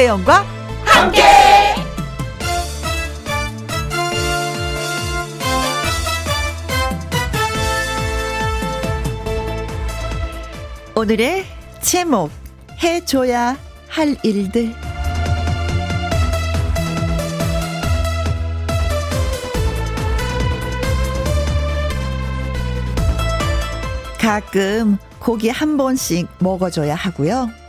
김혜영과 함께. 오늘의 제목 해줘야 할 일들 가끔 고기 한 번씩 먹어줘야 하고요.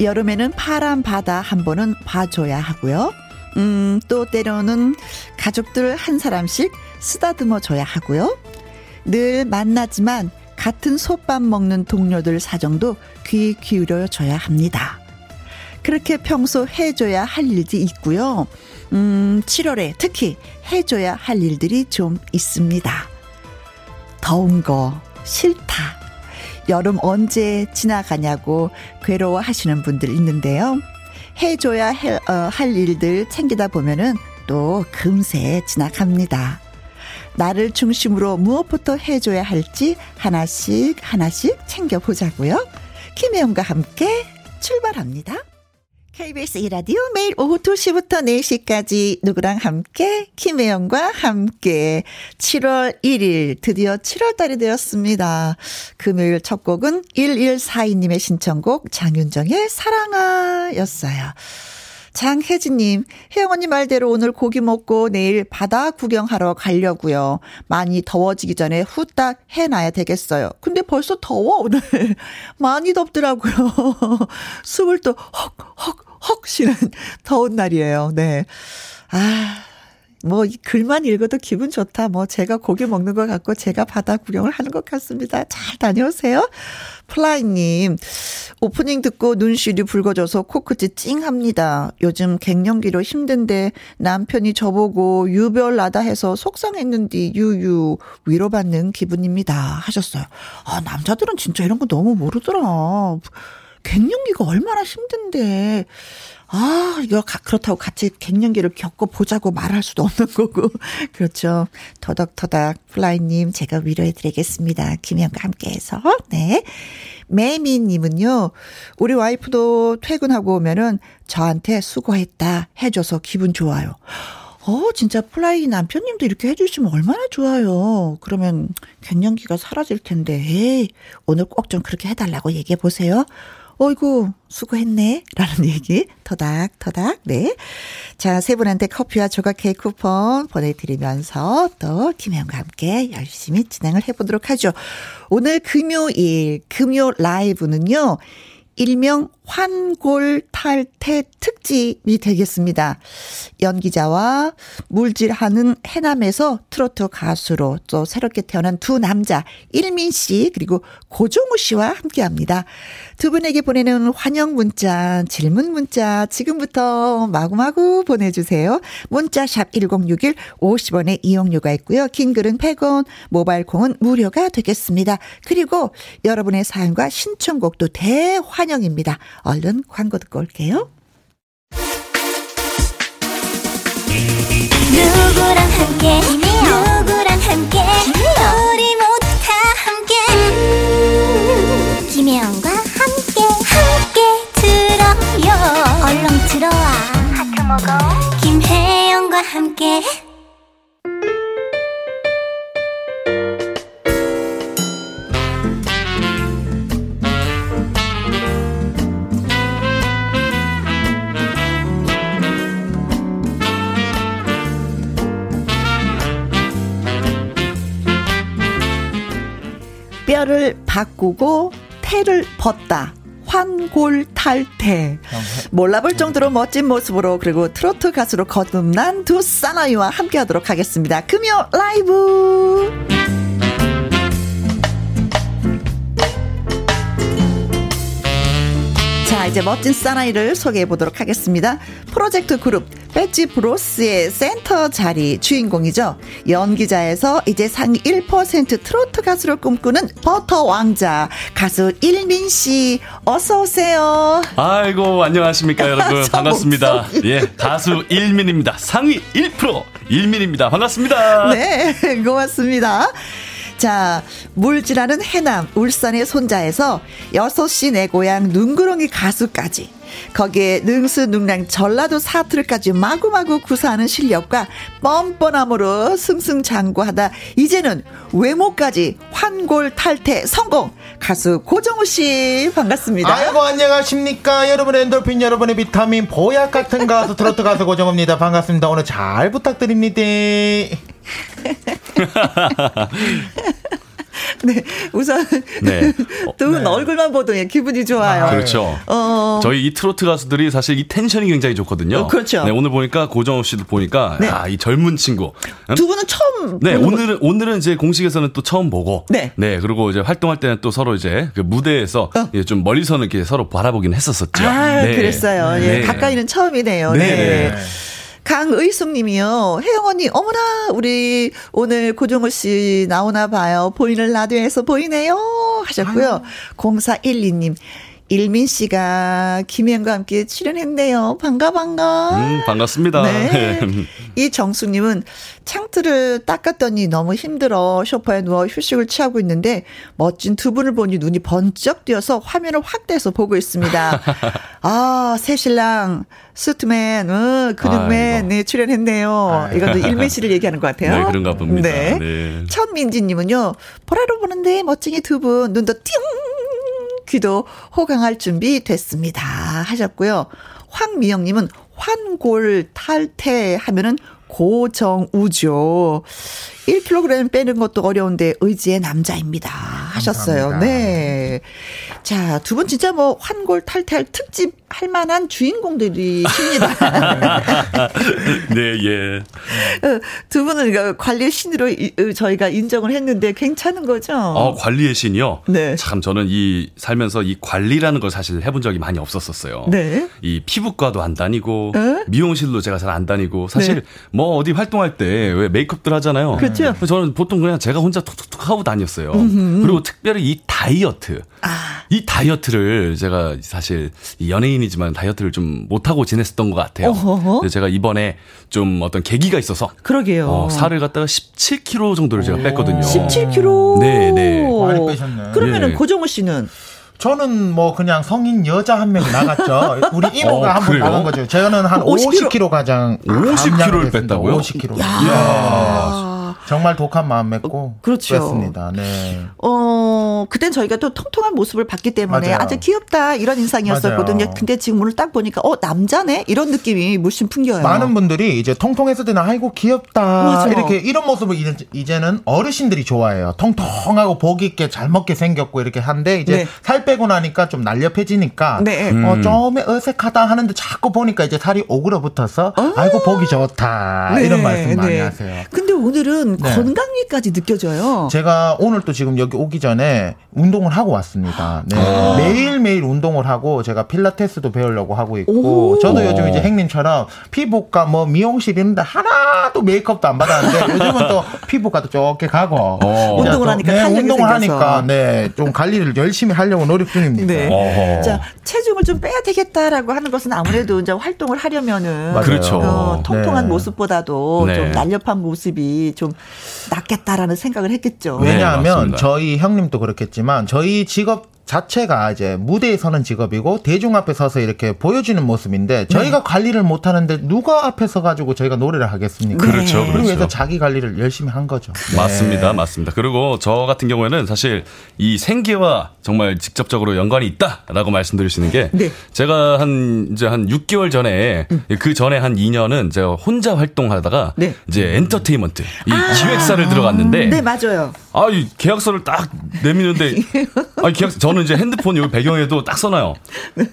여름에는 파란 바다 한 번은 봐줘야 하고요. 음, 또 때로는 가족들 한 사람씩 쓰다듬어 줘야 하고요. 늘 만나지만 같은 솥밥 먹는 동료들 사정도 귀 기울여 줘야 합니다. 그렇게 평소 해줘야 할 일도 있고요. 음, 7월에 특히 해줘야 할 일들이 좀 있습니다. 더운 거 싫다. 여름 언제 지나가냐고 괴로워 하시는 분들 있는데요. 해줘야 할, 어, 할 일들 챙기다 보면은 또 금세 지나갑니다. 나를 중심으로 무엇부터 해줘야 할지 하나씩 하나씩 챙겨보자고요. 김혜영과 함께 출발합니다. KBS 이라디오 매일 오후 2시부터 4시까지 누구랑 함께 김혜영과 함께 7월 1일 드디어 7월 달이 되었습니다. 금요일 첫 곡은 1142님의 신청곡 장윤정의 사랑아였어요. 장혜진님, 혜영 언니 말대로 오늘 고기 먹고 내일 바다 구경하러 가려고요. 많이 더워지기 전에 후딱 해놔야 되겠어요. 근데 벌써 더워 오늘 많이 덥더라고요. 숨을 또 헉헉 헉 쉬는 더운 날이에요. 네. 아. 뭐 글만 읽어도 기분 좋다. 뭐 제가 고기 먹는 것 같고 제가 바다 구경을 하는 것 같습니다. 잘 다녀오세요. 플라이님 오프닝 듣고 눈시울이 붉어져서 코끝이 찡합니다. 요즘 갱년기로 힘든데 남편이 저보고 유별나다 해서 속상했는디 유유 위로받는 기분입니다. 하셨어요. 아 남자들은 진짜 이런 거 너무 모르더라. 갱년기가 얼마나 힘든데 아, 이거 그렇다고 같이 갱년기를 겪어보자고 말할 수도 없는 거고. 그렇죠. 터덕터덕 플라이님, 제가 위로해드리겠습니다. 김현과 함께해서. 네. 매미님은요, 우리 와이프도 퇴근하고 오면은 저한테 수고했다 해줘서 기분 좋아요. 어, 진짜 플라이 남편님도 이렇게 해주시면 얼마나 좋아요. 그러면 갱년기가 사라질 텐데, 에이, 오늘 꼭 좀 그렇게 해달라고 얘기해보세요. 어이구, 수고했네. 라는 얘기. 터닥, 터닥. 네. 자, 세 분한테 커피와 조각 케이크 쿠폰 보내드리면서 또 김혜영과 함께 열심히 진행을 해보도록 하죠. 오늘 금요일, 금요 라이브는요. 일명 환골 탈태 특집이 되겠습니다. 연기자와 물질하는 해남에서 트로트 가수로 또 새롭게 태어난 두 남자 일민 씨 그리고 고종우 씨와 함께 합니다. 두 분에게 보내는 환영 문자, 질문 문자 지금부터 마구마구 보내주세요. 문자샵 1061 50원의 이용료가 있고요. 긴 글은 100원, 모바일 콩은 무료가 되겠습니다. 그리고 여러분의 사연과 신청곡도 대환영입니다. 얼른 광고 듣고 올게요. 누구랑 함께 누구랑 함께 김혜영과 함께 뼈를 바꾸고 태를 벗다. 환골탈태. 몰라볼 정도로 멋진 모습으로 그리고 트로트 가수로 거듭난 두 사나이와 함께 하도록 하겠습니다. 금요 라이브. 자, 이제 멋진 사나이를 소개해 보도록 하겠습니다. 프로젝트 그룹 배지 브로스의 센터 자리 주인공이죠. 연기자에서 이제 상위 1% 트로트 가수를 꿈꾸는 버터 왕자 가수 일민 씨 어서 오세요. 아이고 안녕하십니까 여러분 반갑습니다. 예 가수 일민입니다. 상위 1% 일민입니다. 반갑습니다. 네 고맙습니다. 자, 물질하는 해남, 울산의 손자에서 6시 내 고향 눈구렁이 가수까지. 거기에 능수 능랑 전라도 사투리까지 마구마구 구사하는 실력과 뻔뻔함으로 승승장구하다 이제는 외모까지 환골 탈퇴 성공 가수 고정우 씨 반갑습니다. 아이고 안녕하십니까 여러분의 엔돌핀 여러분의 비타민 보약 같은 가수 트로트 가수 고정우입니다. 반갑습니다. 오늘 잘 부탁드립니다. 네, 우선 네. 두분 네. 얼굴만 보도 기분이 좋아요. 아, 그렇죠. 어... 저희 이 트로트 가수들이 사실 이 텐션이 굉장히 좋거든요. 어, 그렇죠. 네, 오늘 보니까 고정호 씨도 보니까 네. 아, 이 젊은 친구. 두 분은 처음. 네, 오늘은 거... 오늘은 이제 공식에서는 또 처음 보고. 네. 네, 그리고 이제 활동할 때는 또 서로 이제 그 무대에서 어. 좀 멀리서는 이렇게 서로 바라보긴 했었었죠. 아, 네. 그랬어요. 예, 네. 가까이는 처음이네요. 네. 네. 강의숙 님이요. 혜영 언니, 어머나, 우리 오늘 고종호 씨 나오나 봐요. 보이는 라디오에서 보이네요. 하셨고요. 0412님. 일민 씨가 김혜영과 함께 출연했네요. 반가 반가. 음, 반갑습니다. 네. 이 정수님은 창틀을 닦았더니 너무 힘들어 소파에 누워 휴식을 취하고 있는데 멋진 두 분을 보니 눈이 번쩍 뛰어서 화면을 확대해서 보고 있습니다. 아 새 신랑 스트맨, 어, 근육맨, 아, 네, 출연했네요. 이것도 일민 씨를 얘기하는 것 같아요. 네, 그런가 봅니다. 네. 네. 천민지님은요, 보라로 보는데 멋쟁이 두 분, 눈도 띵! 귀도 호강할 준비 됐습니다. 하셨고요. 황미영님은 환골 탈퇴하면은 고정우죠. 1kg 빼는 것도 어려운데 의지의 남자입니다. 하셨어요. 감사합니다. 네. 자, 두 분 진짜 뭐 환골 탈퇴할 특집 할 만한 주인공들이십니다. 네, 예. 어, 두 분은 관리의 신으로 어, 저희가 인정을 했는데 괜찮은 거죠? 어, 관리의 신이요? 네. 참 저는 이 살면서 이 관리라는 걸 사실 해본 적이 많이 없었었어요. 네. 이 피부과도 안 다니고 에? 미용실도 제가 잘 안 다니고 사실 네. 뭐 어디 활동할 때 왜 메이크업들 하잖아요. 그렇죠. 저는 보통 그냥 제가 혼자 툭툭툭 하고 다녔어요. 음흠. 그리고 특별히 이 다이어트. 아. 이 다이어트를 제가 사실 연예인이지만 다이어트를 좀 못하고 지냈었던 것 같아요. 어허허. 제가 이번에 좀 어떤 계기가 있어서. 그러게요. 어, 살을 갖다가 17kg 정도를 제가 뺐거든요. 17kg? 네, 네. 많이 빼셨네. 그러면은 네. 고정우 씨는? 저는 뭐 그냥 성인 여자 한명 나갔죠. 우리 이모가 어, 한번 나간 거죠. 저는 한 50kg, 50kg 가장 50kg를 뺐다고요? 50kg. 야. 정말 독한 마음 맺고 어, 그렇죠. 그렇습니다. 네. 어, 그땐 저희가 또 통통한 모습을 봤기 때문에 맞아요. 아주 귀엽다 이런 인상이었었거든요. 맞아요. 근데 지금 오늘 딱 보니까 어, 남자네 이런 느낌이 물씬 풍겨요. 많은 분들이 이제 통통했을 때는 아이고 귀엽다. 맞아. 이렇게 이런 모습을 이제 는 어르신들이 좋아해요. 통통하고 복 있게 잘 먹게 생겼고 이렇게 한데 이제 네. 살 빼고 나니까 좀 날렵해지니까 네. 어, 음. 좀 어색하다 하는데 자꾸 보니까 이제 살이 오그러 붙어서 어? 아이고 복이 좋다. 네. 이런 말씀 많이 네. 하세요. 근데 오늘은 네. 건강미까지 느껴져요. 제가 오늘 또 지금 여기 오기 전에 운동을 하고 왔습니다. 네. 아. 매일 매일 운동을 하고 제가 필라테스도 배우려고 하고 있고 오. 저도 요즘 이제 행님처럼 피부과 뭐 미용실 있는데 하나도 메이크업도 안 받았는데 요즘은 또 피부과도 좁게 가고 어. 운동을 하니까 네, 운동을 하니까 네, 좀 관리를 열심히 하려고 노력 중입니다. 네. 자, 체중을 좀 빼야 되겠다라고 하는 것은 아무래도 이제 활동을 하려면은 그렇죠. 어, 통통한 네. 모습보다도 네. 좀 날렵한 모습이 좀 낫겠다라는 생각을 했겠죠. 왜냐하면 네, 저희 형님도 그렇겠지만 저희 직업 자체가 이제 무대에 서는 직업이고 대중 앞에 서서 이렇게 보여주는 모습인데 저희가 네. 관리를 못 하는데 누가 앞에 서 가지고 저희가 노래를 하겠습니까? 네. 그렇죠. 그렇죠. 그리고 해서 자기 관리를 열심히 한 거죠. 네. 맞습니다. 맞습니다. 그리고 저 같은 경우에는 사실 이 생계와 정말 직접적으로 연관이 있다라고 말씀드릴 수 있는 게 네. 제가 한 이제 한 6개월 전에 음. 그 전에 한 2년은 제가 혼자 활동하다가 네. 이제 엔터테인먼트 이 아. 기획사를 들어갔는데 네, 맞아요. 아, 이 계약서를 딱 내미는데 아, 계약 저는 이제 핸드폰 여기 배경에도 딱 써놔요.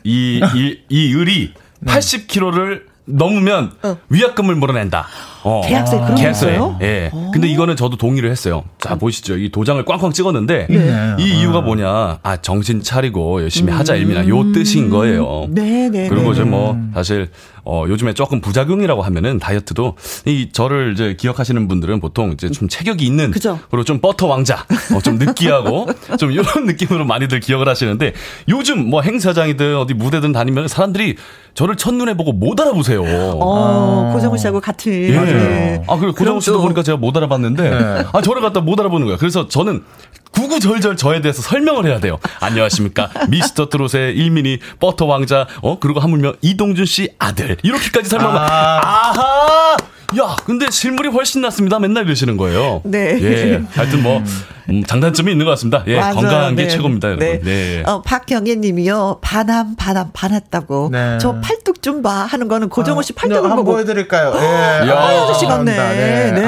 이, 이, 이 을이 80kg를 넘으면 어. 위약금을 물어낸다. 어. 계약서에 그런 계약서에. 예. 오. 근데 이거는 저도 동의를 했어요. 자, 보시죠. 이 도장을 꽝꽝 찍었는데 네. 이 이유가 뭐냐? 아, 정신 차리고 열심히 음. 하자 일미나 요 뜻인 거예요. 네, 네. 그리고 이제 뭐 사실 어, 요즘에 조금 부작용이라고 하면은 다이어트도 이 저를 이제 기억하시는 분들은 보통 이제 좀 체격이 있는 그죠. 그리고 좀 버터 왕자, 어, 좀 느끼하고 좀 이런 느낌으로 많이들 기억을 하시는데 요즘 뭐 행사장이든 어디 무대든 다니면 사람들이 저를 첫눈에 보고 못 알아보세요. 어, 아. 고정우 씨하고 같은. 예. 네. 아, 그리고 고정호 씨도 보니까 제가 못 알아봤는데, 네. 아, 저를 갖다 못 알아보는 거야. 그래서 저는 구구절절 저에 대해서 설명을 해야 돼요. 안녕하십니까. 미스터 트롯의 일민이 버터 왕자, 어, 그리고 하물며 이동준 씨 아들. 이렇게까지 설명을. 아. 아하! 야, 근데 실물이 훨씬 낫습니다. 맨날 이러시는 거예요. 네. 예. 하여튼 뭐, 음, 장단점이 있는 것 같습니다. 예. 맞아요. 건강한 네. 게 최고입니다, 여러분. 네. 네. 어, 박경혜 님이요. 반함, 반함, 반했다고. 네. 저 팔뚝 좀 봐. 하는 거는 고정호 씨 아, 팔뚝을 보고. 보여드릴까요? 예. 야. 아저씨 같네. 네. 네.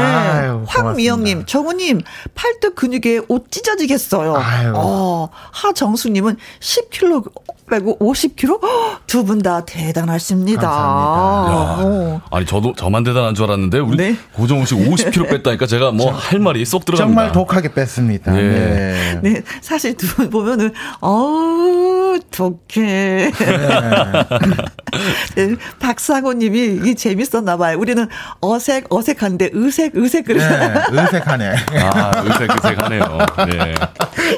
황미영 님, 정우님, 팔뚝 근육에 옷 찢어지겠어요. 아유. 어, 하정수 님은 10kg 빼고 50kg? 두 분 다 대단하십니다. 어. 아니 저도 저만 대단한 줄 알았는데 우리 네? 고정우 씨 50kg 뺐다니까 제가 뭐 할 말이 쏙 들어갑니다. 정말 독하게 뺐습니다. 예. 네. 네. 사실 두 분 보면은 어우 독해. 네. 네. 박상호님이 이 재밌었나 봐요. 우리는 어색 어색한데 의색 의색 그러잖아요. 네. 의색하네. 아 의색 의색하네요. 네.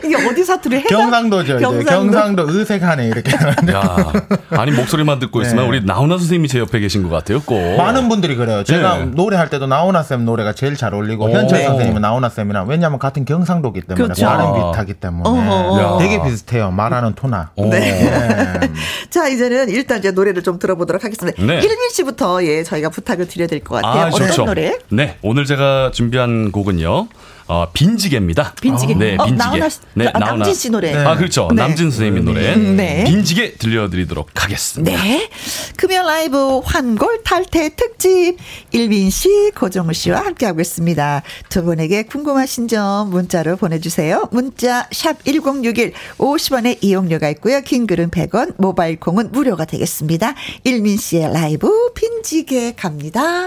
이게 어디 사투리 해당? 경상도죠. 경상도, 경상도 의색하네. 이렇게 야, 아니 목소리만 듣고 있으면 네. 우리 나훈아 선생님이 제 옆에 계신 것 같아요. 꼭 많은 분들이 그래요. 제가 네. 노래할 때도 나훈아 쌤 노래가 제일 잘 어울리고 현철 네. 선생님은 나훈아 쌤이랑 왜냐하면 같은 경상도기 때문에 그렇죠. 말은 비슷하기 때문에 어허. 되게 비슷해요. 말하는 토나. 네. 네. 자 이제는 일단 이제 노래를 좀 들어보도록 하겠습니다. 네. 일민 씨부터 예 저희가 부탁을 드려야 될 것 같아요. 아, 어떤 노래? 네 오늘 제가 준비한 곡은요. 어, 빈지개입니다. 빈지개. 네, 어, 빈지개. 나훈아, 네, 아, 남진 씨 노래. 네. 아, 그렇죠. 네. 남진 선생님의 노래. 음, 네. 빈지개 들려드리도록 하겠습니다. 네. 금요 라이브 환골 탈퇴 특집 일빈 씨, 고정우 씨와 함께하고 있습니다. 두 분에게 궁금하신 점 문자로 보내주세요. 문자 샵 1061, 50원의 이용료가 있고요. 긴 글은 100원, 모바일 콩은 무료가 되겠습니다. 일민 씨의 라이브 빈지개 갑니다.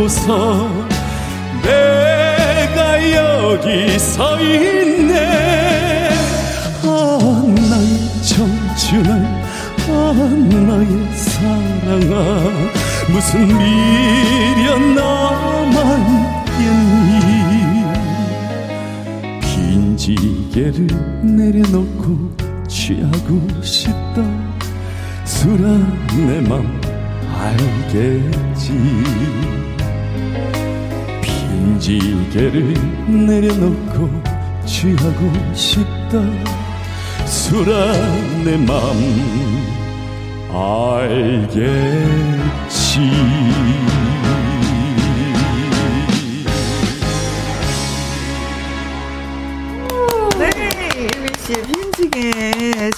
보내고서 내가 여기 서 있네. 아 나의 청춘아 아 나의 사랑아 무슨 미련 남았겠니? 빈지게를 내려놓고 취하고 싶다. 술한 내맘 알겠지 빈지게를 내려놓고 취하고 싶다. 술한 내맘 알겠지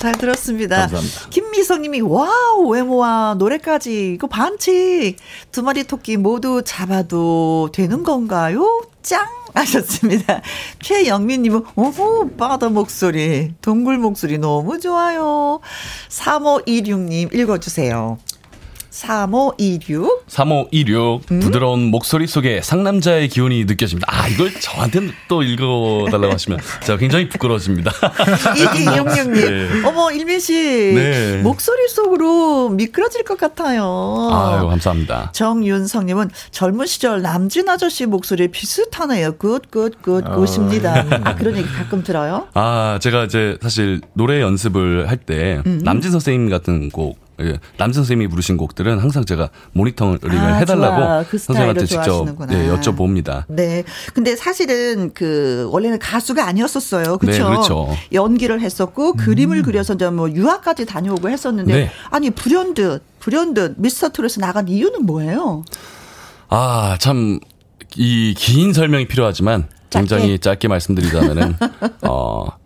잘 들었습니다. 감사합니다. 김미성님이 wow 외모와 노래까지 이거 반칙 두 마리 토끼 모두 잡아도 되는 건가요? 짱 하셨습니다. 최영민님은 오호 바다 목소리 동굴 목소리 너무 좋아요. 3526님 읽어주세요. 3526 3526 음? 부드러운 목소리 속에 상남자의 기운이 느껴집니다. 아 이걸 저한테 또 읽어달라고 하시면 제가 굉장히 부끄러워집니다. 2266님 네. 어머 일민 씨 네. 목소리 속으로 미끄러질 것 같아요. 아유 감사합니다. 정윤성님은 젊은 시절 남진 아저씨 목소리 비슷하네요. good, good, good, good입니다. 그런 얘기 가끔 들어요. 아 제가 이제 사실 노래 연습을 할때 음. 남진 선생님 같은 곡 예, 남진 선생님이 부르신 곡들은 항상 제가 모니터링을 아, 해달라고. 그 선생님한테 직접. 예, 여쭤봅니다. 네. 근데 사실은 그, 원래는 가수가 아니었었어요. 그쵸? 네, 그렇죠. 연기를 했었고, 그림을 그려서 이제 뭐 유학까지 다녀오고 했었는데, 네. 아니, 불현듯, 불현듯 미스터 트롯에 나간 이유는 뭐예요? 아, 참, 이 긴 설명이 필요하지만 굉장히 짧게 말씀드리자면은, 어, 예,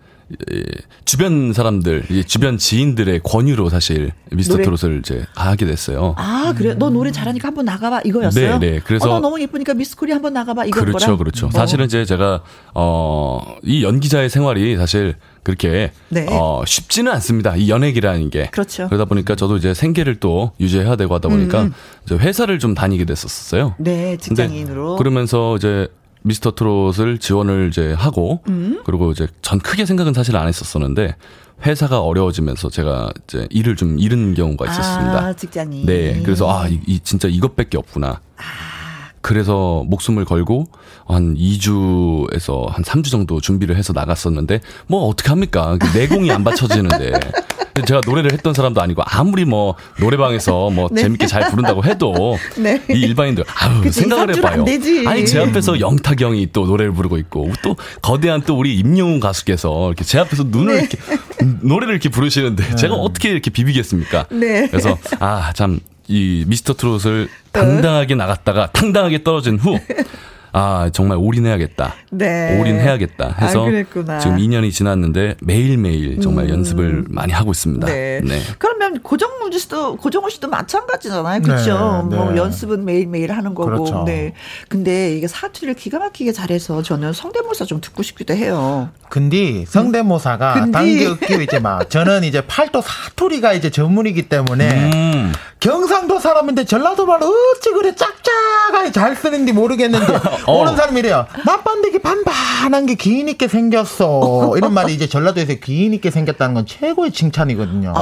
주변 사람들, 이 주변 지인들의 권유로 사실 미스터? 트롯을 이제 하게 됐어요. 아, 그래? 너 노래 잘하니까 한번 나가봐. 이거였어요? 네, 네. 그래서- 어, 너 너무 예쁘니까 미스 코리아 한번 나가봐. 이거 그렇죠, 그렇죠. 뭐. 사실은 이제 제가 어, 이 연기자의 생활이 사실 그렇게 네. 어, 쉽지는 않습니다. 이 연예기라는 게. 그렇죠. 그러다 보니까 저도 이제 생계를 또 유지해야 되고 하다 보니까 이제 회사를 좀 다니게 됐었어요. 네, 직장인으로. 그러면서 이제 미스터 트롯을 지원을 이제 하고 음. 그리고 이제 전 크게 생각은 사실 안 했었었는데 회사가 어려워지면서 제가 이제 일을 좀 잃은 경우가 있었습니다. 아, 직장인. 네. 그래서 아, 이, 이 진짜 이것밖에 없구나. 그래서 목숨을 걸고 한 2주에서 한 3주 정도 준비를 해서 나갔었는데 뭐 어떻게 합니까? 그 내공이 안 받쳐지는데. 제가 노래를 했던 사람도 아니고 아무리 뭐 노래방에서 뭐 네. 재밌게 잘 부른다고 해도 네. 이 일반인들 아유 그치, 생각을 해봐요. 안 되지. 아니 제 앞에서 영탁형이 또 노래를 부르고 있고 또 거대한 또 우리 임영웅 가수께서 이렇게 제 앞에서 눈을 네. 이렇게 노래를 이렇게 부르시는데 제가 어떻게 이렇게 비비겠습니까? 네. 그래서 아참 이 미스터 트롯을 당당하게 나갔다가 당당하게 떨어진 후 아 정말 올인해야겠다. 네. 올인해야겠다 해서 아, 그랬구나. 지금 2년이 지났는데 매일 매일 정말 음. 연습을 많이 하고 있습니다. 네. 그러면 고정우 씨도 고정우 씨도 마찬가지잖아요. 그렇죠? 네, 뭐 네. 연습은 매일 매일 하는 거고. 그렇죠. 네. 근데 이게 사투리를 기가 막히게 잘해서 저는 성대모사 좀 듣고 싶기도 해요. 근데 성대모사가 근데. 당겨 이제 막 저는 이제 팔도 사투리가 이제 전문이기 때문에 음. 경상도 사람인데 전라도 말 어찌 그래 짝짝하게 잘 쓰는지 모르겠는데 어. 오는 사람이 이래요. 나빤데기 반반한 게 기인 있게 생겼어. 이런 말이 이제 전라도에서 기인 있게 생겼다는 건 최고의 칭찬이거든요.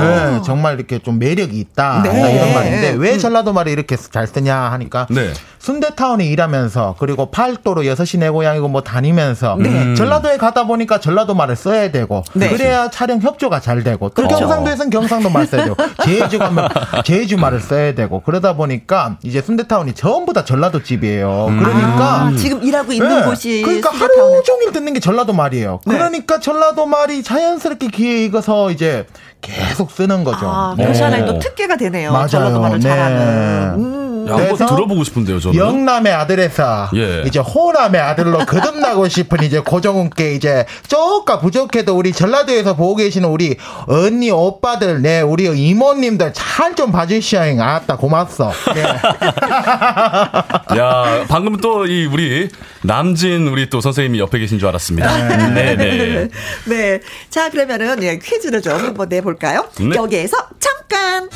네, 정말 이렇게 좀 매력이 있다. 네. 나 이런 말인데 왜 음. 전라도 말이 이렇게 잘 쓰냐 하니까 네. 순대타운에 일하면서 그리고 팔도로 여섯 시내 고향이고 뭐 다니면서 네. 전라도에 가다 보니까 전라도 말을 써야 되고 네. 그래야 촬영 협조가 잘 되고 또 그렇죠. 경상도에서는 경상도 말 써야 되고 제주 가면 제주 말을 써야 되고 그러다 보니까 이제 순대타운이 전부 다 전라도 집이에요. 그 러니까 아, 지금 일하고 있는 네. 곳이 그러니까. 하루 종일 듣는 게 전라도 말이에요. 네. 그러니까 전라도 말이 자연스럽게 귀에 익어서 이제 계속 쓰는 거죠. 아, 네. 그것이 하나의 또 특기가 되네요. 맞아요. 전라도 말을 네. 잘하는. 음. 야, 한번 들어보고 싶은데요, 저는. 영남의 아들에서 예. 이제 호남의 아들로 거듭나고 싶은 이제 고정훈께 이제 쪼까 부족해도 우리 전라도에서 보고 계시는 우리 언니 오빠들 네 우리 이모님들 잘 좀 봐주시오잉 아따 고맙소 네. 야, 방금 또 이 우리 남진 우리 또 선생님이 옆에 계신 줄 알았습니다. 네, 네. 네. 자, 그러면은 예, 퀴즈를 좀 한번 내볼까요? 네. 여기에서 잠깐!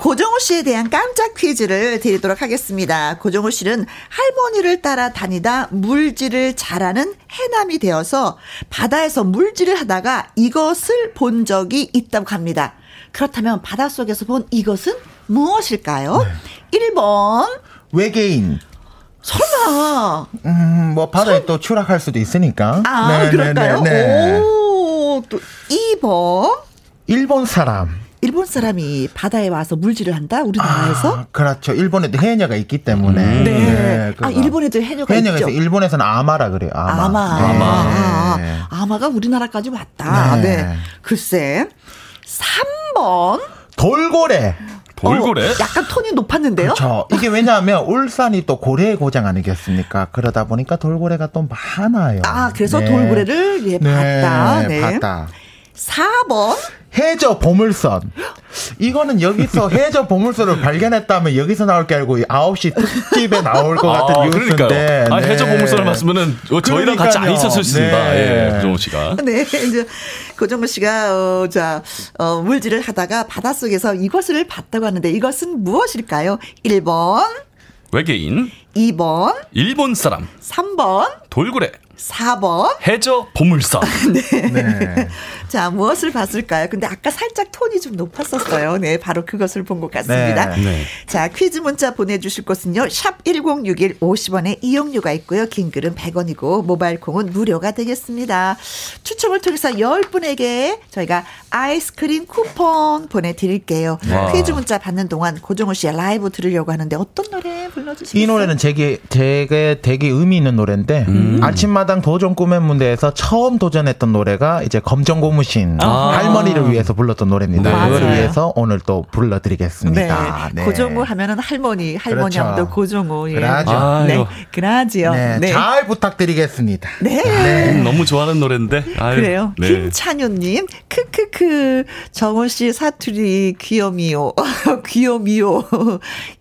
고정호 씨에 대한 깜짝 퀴즈를 드리도록 하겠습니다. 고정호 씨는 할머니를 따라 다니다 물질을 잘하는 해남이 되어서 바다에서 물질을 하다가 이것을 본 적이 있다고 합니다. 그렇다면 바닷속에서 본 이것은 무엇일까요? 네. 1번 외계인 설마 음, 뭐 바다에 설... 또 추락할 수도 있으니까. 아, 네, 네 그럴까요? 네, 네, 오, 또 2번 일본 사람. 일본 사람이 바다에 와서 물질을 한다 우리나라에서? 아, 그렇죠. 일본에도 해녀가 있기 때문에. 음. 네. 네 아 일본에도 해녀가, 해녀가 있죠. 일본에서는 아마라 그래요. 아마. 아마. 네. 아마. 아, 아마가 우리나라까지 왔다. 네. 네. 글쎄. 3번. 돌고래. 돌고래? 어, 약간 톤이 높았는데요? 그렇죠. 이게 왜냐하면 울산이 또 고래의 고장 아니겠습니까? 그러다 보니까 돌고래가 또 많아요. 아, 그래서 네. 돌고래를 예, 봤다. 네. 봤다. 4번. 해저 보물선. 이거는 여기서 해저 보물선을 발견했다면 여기서 나올 게 아니고 9시 특집에 나올 것 같은 아, 뉴스인데. 아, 해저 네. 보물선을 봤으면 저희랑 같이 안 있었을 수 있습니다. 네. 예, 고정호 씨가. 네, 이제 고정호 씨가 어, 자 어, 물질을 하다가 바닷속에서 이것을 봤다고 하는데 이것은 무엇일까요? 1번 외계인 2번 일본 사람 3번 돌고래 4번. 해저 보물선. 네. 네. 자, 무엇을 봤을까요? 근데 아까 살짝 톤이 좀 높았었어요. 네, 바로 그것을 본 것 같습니다. 네. 네. 자, 퀴즈 문자 보내주실 곳은요. 샵 1061 50원의 이용료가 있고요. 긴 글은 100원이고 모바일 콩은 무료가 되겠습니다. 추첨을 통해서 10분에게 저희가 아이스크림 쿠폰 보내드릴게요. 와. 퀴즈 문자 받는 동안 고정호 씨의 라이브 들으려고 하는데 어떤 노래 불러주시겠어요? 이 노래는 제게, 되게, 되게 의미 있는 노래인데 음. 아침마다 한마당 도전 꿈의 무대에서 처음 도전했던 노래가 이제 검정 고무신 아. 할머니를 위해서 불렀던 노래입니다. 네. 그걸 위해서 오늘 또 불러드리겠습니다. 네. 네. 고정우 하면은 할머니, 할머니 그렇죠. 하면 또 고정우. 예. 그라죠. 네. 그라지요. 네. 네. 잘 부탁드리겠습니다. 네. 네. 음, 너무 좋아하는 노래인데. 아유. 그래요. 네. 김찬효님, 크크크, 정호 씨 사투리 귀요미요. 귀요미요.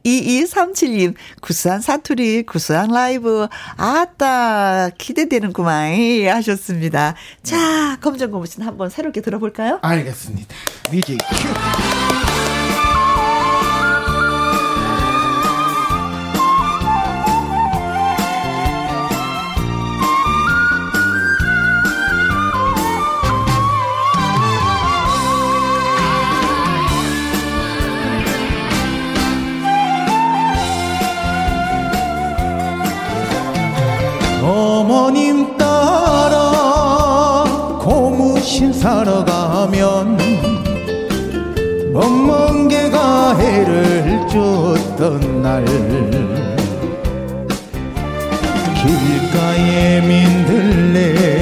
2237님, 구수한 사투리, 구수한 라이브. 아따, 기대되 되는구만 하셨습니다. 자, 검정 고무신 한번 새롭게 들어볼까요? 알겠습니다. music cue. 고무신 사러 가면 멍멍개가 해를 줬던 날. 길가에 민들레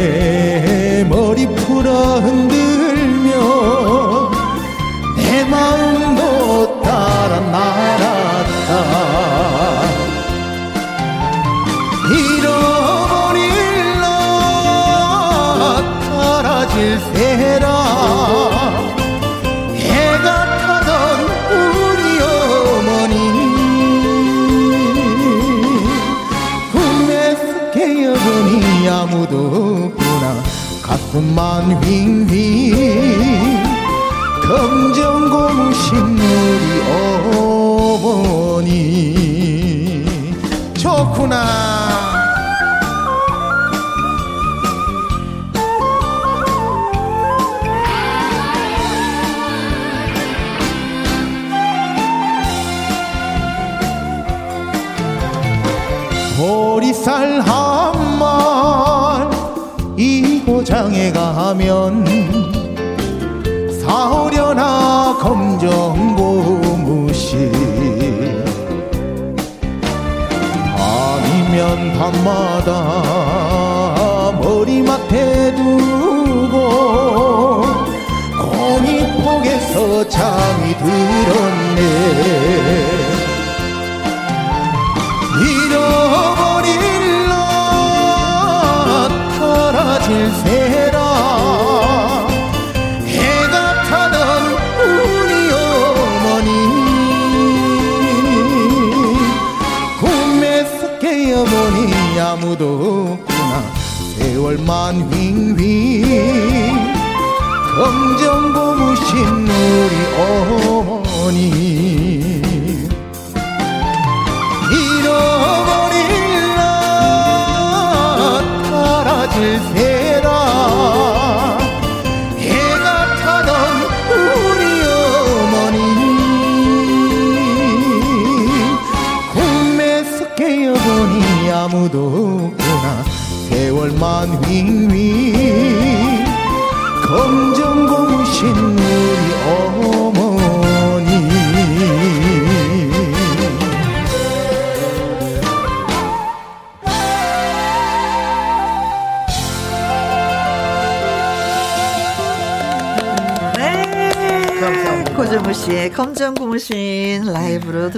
좋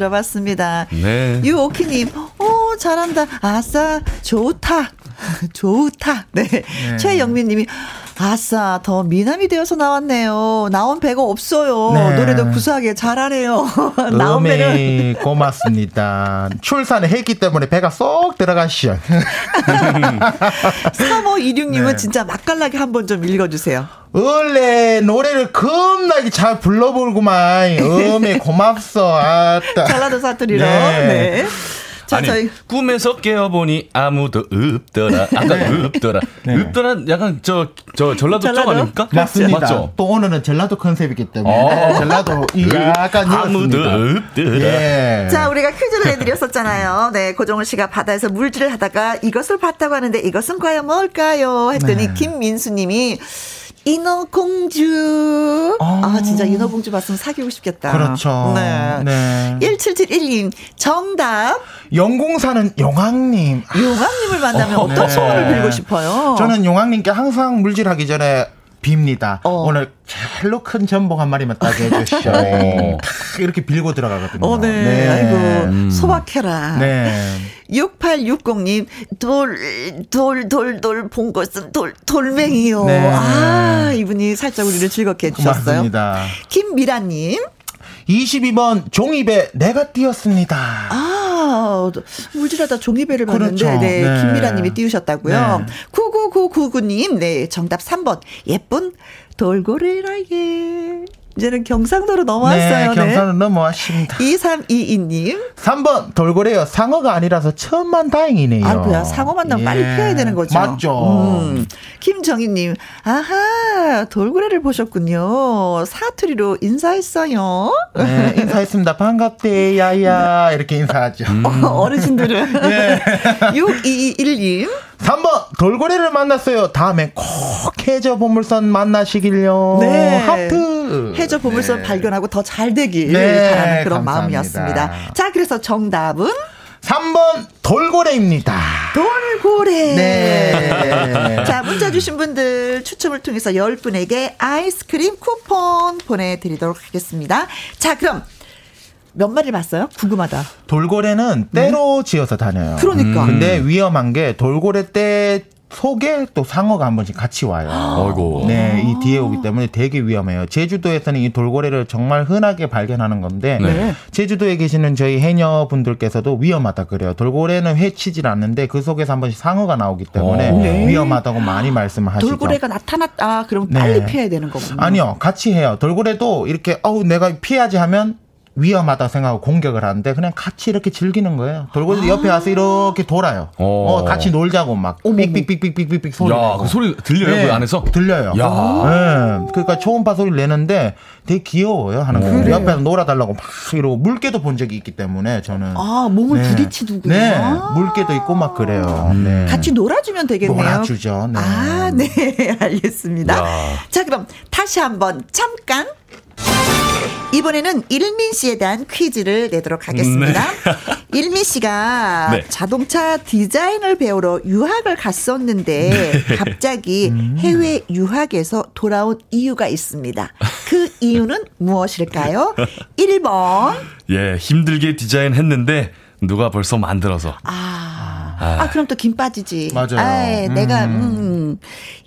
들어봤습니다. 네. 유오키님, 오, 잘한다. 아싸, 좋다. 좋다. 네. 최영민님이, 아싸, 더 미남이 되어서 나왔네요. 나온 배가 없어요. 네. 노래도 구수하게 잘하네요. 나온 배는. 고맙습니다. 출산을 했기 때문에 배가 쏙 들어가시죠. 3526님은 네. 진짜 맛깔나게 한번 좀 읽어주세요. 원래 노래를 겁나게 잘 불러보구만. 음이 고맙소. 아따. 전라도 사투리로. 네. 네. 자, 아니 저희. 꿈에서 깨어보니 아무도 없더라. 아까 없더라. 없더라. 약간 저 저 전라도 쪽 전라도? 아닙니까? 맞습니다. 맞죠? 또 오늘은 전라도 컨셉이기 때문에 어. 전라도 이 약간 아무도. 없더라. 예. 자, 우리가 퀴즈를 내드렸었잖아요. 네, 고종훈 씨가 바다에서 물질을 하다가 이것을 봤다고 하는데 이것은 과연 뭘까요? 했더니 네. 김민수 님이 인어공주. 아, 진짜 인어공주 봤으면 사귀고 싶겠다. 그렇죠. 네. 네. 1771님, 정답. 영공사는 용왕님. 용왕님을 만나면 어, 어떤 네. 소원을 빌고 싶어요? 저는 용왕님께 항상 물질하기 전에 빕니다. 어. 오늘 제일로 큰 전복 한 마리만 따게 해주시오. 어. 탁 이렇게 빌고 들어가거든요. 어, 네. 아이고, 소박해라. 네. 6860님, 돌, 돌, 돌, 돌, 본 것은 돌, 돌멩이요. 네. 아, 이분이 살짝 우리를 즐겁게 해주셨어요. 고맙습니다. 김미라님, 22번 종이배 내가 띄었습니다. 아, 물질하다 종이배를 봤는데, 그렇죠. 네, 네. 김미라 님이 띄우셨다고요. 네. 99999님, 네, 정답 3번. 예쁜 돌고래라예. 이제는 경상도로 넘어왔어요. 네, 경산은 넘어왔습니다. 2322님, 3번 돌고래요. 상어가 아니라서 천만 다행이네요. 아이고야, 상어 만나면 빨리 예. 피해야 되는 거죠. 맞죠. 음. 김정희님, 아하, 돌고래를 보셨군요. 사투리로 인사했어요. 네, 인사했습니다. 반갑대, 야야. 이렇게 인사하죠. 어르신들은. 예. 6221님, 3번 돌고래를 만났어요. 다음에 꼭 해저 보물선 만나시길요. 네. 하트. 해저 보물선 발견하고 더 잘 되길 네, 바라는 그런 감사합니다. 마음이었습니다. 자, 그래서 정답은 3번 돌고래입니다. 돌고래. 네. 자, 문자 주신 분들 추첨을 통해서 10분에게 아이스크림 쿠폰 보내드리도록 하겠습니다. 자, 그럼 몇 마리 봤어요? 궁금하다. 돌고래는 때로 지어서 다녀요. 그러니까. 근데 위험한 게 돌고래 때 속에 또 상어가 한 번씩 같이 와요. 아이고. 네, 이 뒤에 오기 때문에 되게 위험해요. 제주도에서는 이 돌고래를 정말 흔하게 발견하는 건데 네. 제주도에 계시는 저희 해녀분들께서도 위험하다 그래요. 돌고래는 해치질 않는데 그 속에서 한 번씩 상어가 나오기 때문에 어. 네. 위험하다고 많이 말씀을 하시죠. 돌고래가 나타났다. 그럼 네. 빨리 피해야 되는 거군요. 아니요, 같이 해요. 돌고래도 이렇게 어우 내가 피하지 하면 위험하다 생각하고 공격을 하는데 그냥 같이 이렇게 즐기는 거예요. 돌고래 옆에 와서 이렇게 돌아요. 어. 어, 같이 놀자고 막 삑삑삑삑삑삑 소리. 야. 그 소리 들려요? 네, 그 안에서? 들려요. 야. 네, 그러니까 초음파 소리를 내는데 되게 귀여워요 하는 거. 그래요? 옆에서 놀아달라고 막 이러고 물개도 본 적이 있기 때문에 저는. 아, 몸을 네. 부딪히는군요. 네, 물개도 있고 막 그래요. 네. 같이 놀아주면 되겠네요. 놀아주죠. 네. 아, 네. 알겠습니다. 야. 자, 그럼 다시 한번 잠깐. 이번에는 일민 씨에 대한 퀴즈를 내도록 하겠습니다. 일민 씨가 네. 자동차 디자인을 배우러 유학을 갔었는데 갑자기 해외 유학에서 돌아온 이유가 있습니다. 그 이유는 무엇일까요? 1번. 예, 힘들게 디자인했는데 누가 벌써 만들어서. 아, 아, 그럼 또 김 빠지지. 맞아요. 아이, 내가, 음.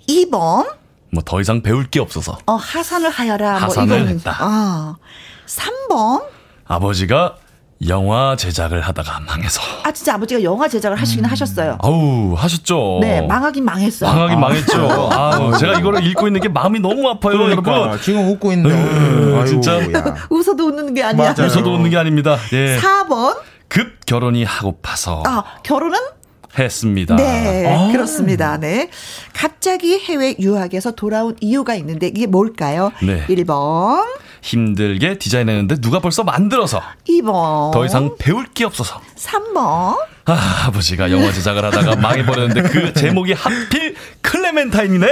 2번. 뭐 더 이상 배울 게 없어서 어, 하산을 하여라. 하산을 뭐. 했다. 아. 3번. 아버지가 영화 제작을 하다가 망해서. 아, 진짜 아버지가 영화 제작을 하시긴 하셨어요. 아우, 하셨죠. 네, 망하긴 망했어요. 망하긴 망했죠. 아, 제가 이거를 읽고 있는 게 마음이 너무 아파요, 그러니까 여러분. 지금 웃고 있는데 음, 아유, 진짜. 야. 웃어도 웃는 게 아니야. 맞아요. 웃어도 웃는 게 아닙니다. 예. 4번. 급 결혼이 하고파서 아, 결혼은? 했습니다. 네, 아. 그렇습니다. 네. 갑자기 해외 유학에서 돌아온 이유가 있는데 이게 뭘까요? 네. 1번, 힘들게 디자인했는데 누가 벌써 만들어서 2번, 더 이상 배울 게 없어서 3번, 아, 아버지가 영화 제작을 하다가 망해버렸는데 그 제목이 하필 클레멘타인이네?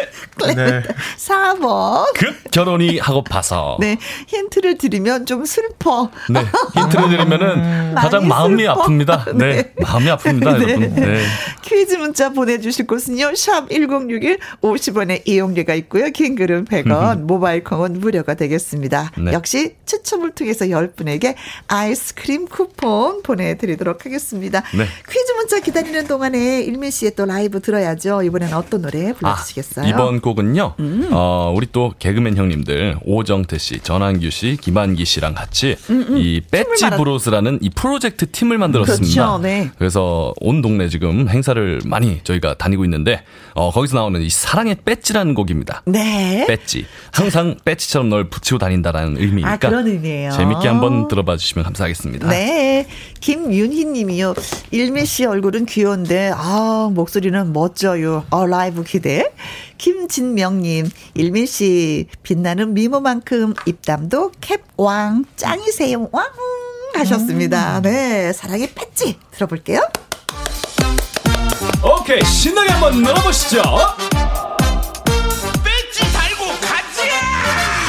네. 4번. 그 결혼이 하고 봐서. 네. 힌트를 드리면 좀 슬퍼. 네. 힌트를 드리면은 가장 마음이 슬퍼. 아픕니다. 네. 네. 마음이 아픕니다, 네. 여러분. 네. 퀴즈 문자 보내주실 곳은요. 샵 1061 50원의 이용료가 있고요. 긴 글은 100원, 모바일 콩은 무료가 되겠습니다. 네. 역시 추첨을 통해서 10분에게 아이스크림 쿠폰 보내드리도록 하겠습니다. 네. 퀴즈 문자 기다리는 동안에 일민 씨의 또 라이브 들어야죠. 이번엔 어떤 노래 아, 불러주시겠어요? 음. 이번 곡은요, 어, 우리 또 개그맨 형님들, 오정태 씨, 전한규 씨, 김한기 씨랑 같이 이 배지 브로스라는 이 프로젝트 팀을 만들었습니다. 그렇죠, 네. 그래서 온 동네 지금 행사를 많이 저희가 다니고 있는데, 어, 거기서 나오는 이 사랑의 배지라는 곡입니다. 네. 배지. 항상 배지처럼 널 붙이고 다닌다라는 의미니까. 아, 그런 의미예요. 재밌게 한번 들어봐 주시면 감사하겠습니다. 네. 김윤희 님이요. 일미 씨 얼굴은 귀여운데, 아, 목소리는 멋져요. 어, 라이브 기대. 김진명 님, 일미 씨, 빛나는 미모만큼 입담도 캡왕, 짱이세요. 왕! 하셨습니다. 음. 네. 사랑의 뺐지. 들어볼게요. 오케이, 신나게 한번 넣어보시죠.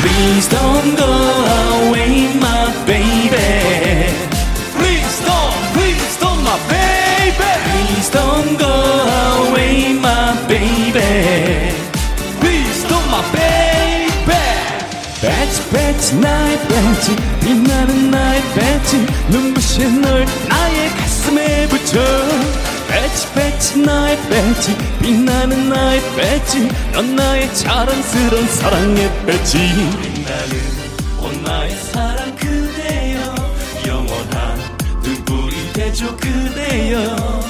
Please don't go away, my baby. Don't go away, my baby. Please don't, my baby. 배지 배지 나의 배지 빛나는 나의 배지 눈부신 널 나의 가슴에 붙여. 배지 배지 나의 배지 빛나는 나의 배지 넌 나의 자랑스런 사랑의 배지 빛나는 온 나의 사랑 그대여. 영원한 등불이 되죠 그대여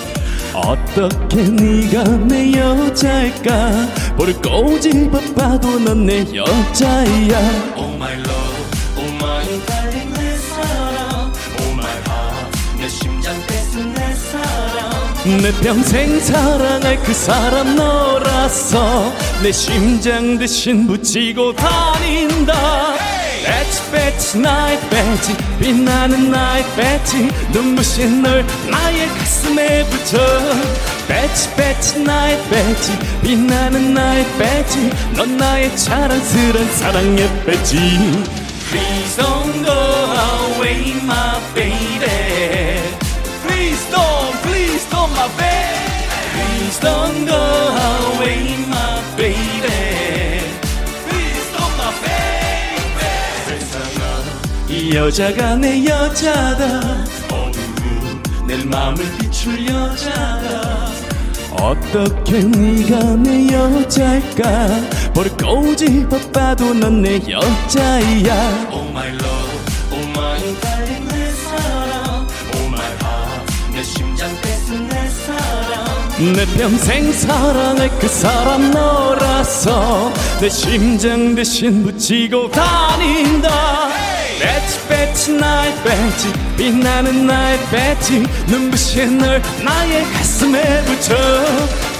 어떻게 네가 내 여자일까? 볼을 꼬집어 봐도 넌 내 여자야. Oh my love, oh my darling 내 사랑. Oh my heart, 내 심장 뺏은 내 사랑. 내 평생 사랑할 그 사람 너라서 내 심장 대신 붙이고 다닌다 배지 배지 나의 배지 빛나는 나의 배지 눈부신 널 나의 가슴에 붙여 배지 배지 나의 배지 빛나는 나의 배지 넌 나의 자랑스런 사랑의 배지 Please don't go away my baby Please don't please don't my baby Please don't go away my baby 이 여자가 내 여자다. 어느 내 마음을 비출 여자다. 어떻게 네가 내 여자일까? 볼을 꼬집어 봐도 넌 내 여자야. Oh my love, oh my darling 내 사랑. Oh my heart, 내 심장 뺏은 내 사랑. 내 평생 사랑할 그 사람 너라서 내 심장 대신 붙이고 다닌다 배지 나의 배지 빛나는 나의 배지 눈부신 널 나의 가슴에 붙여.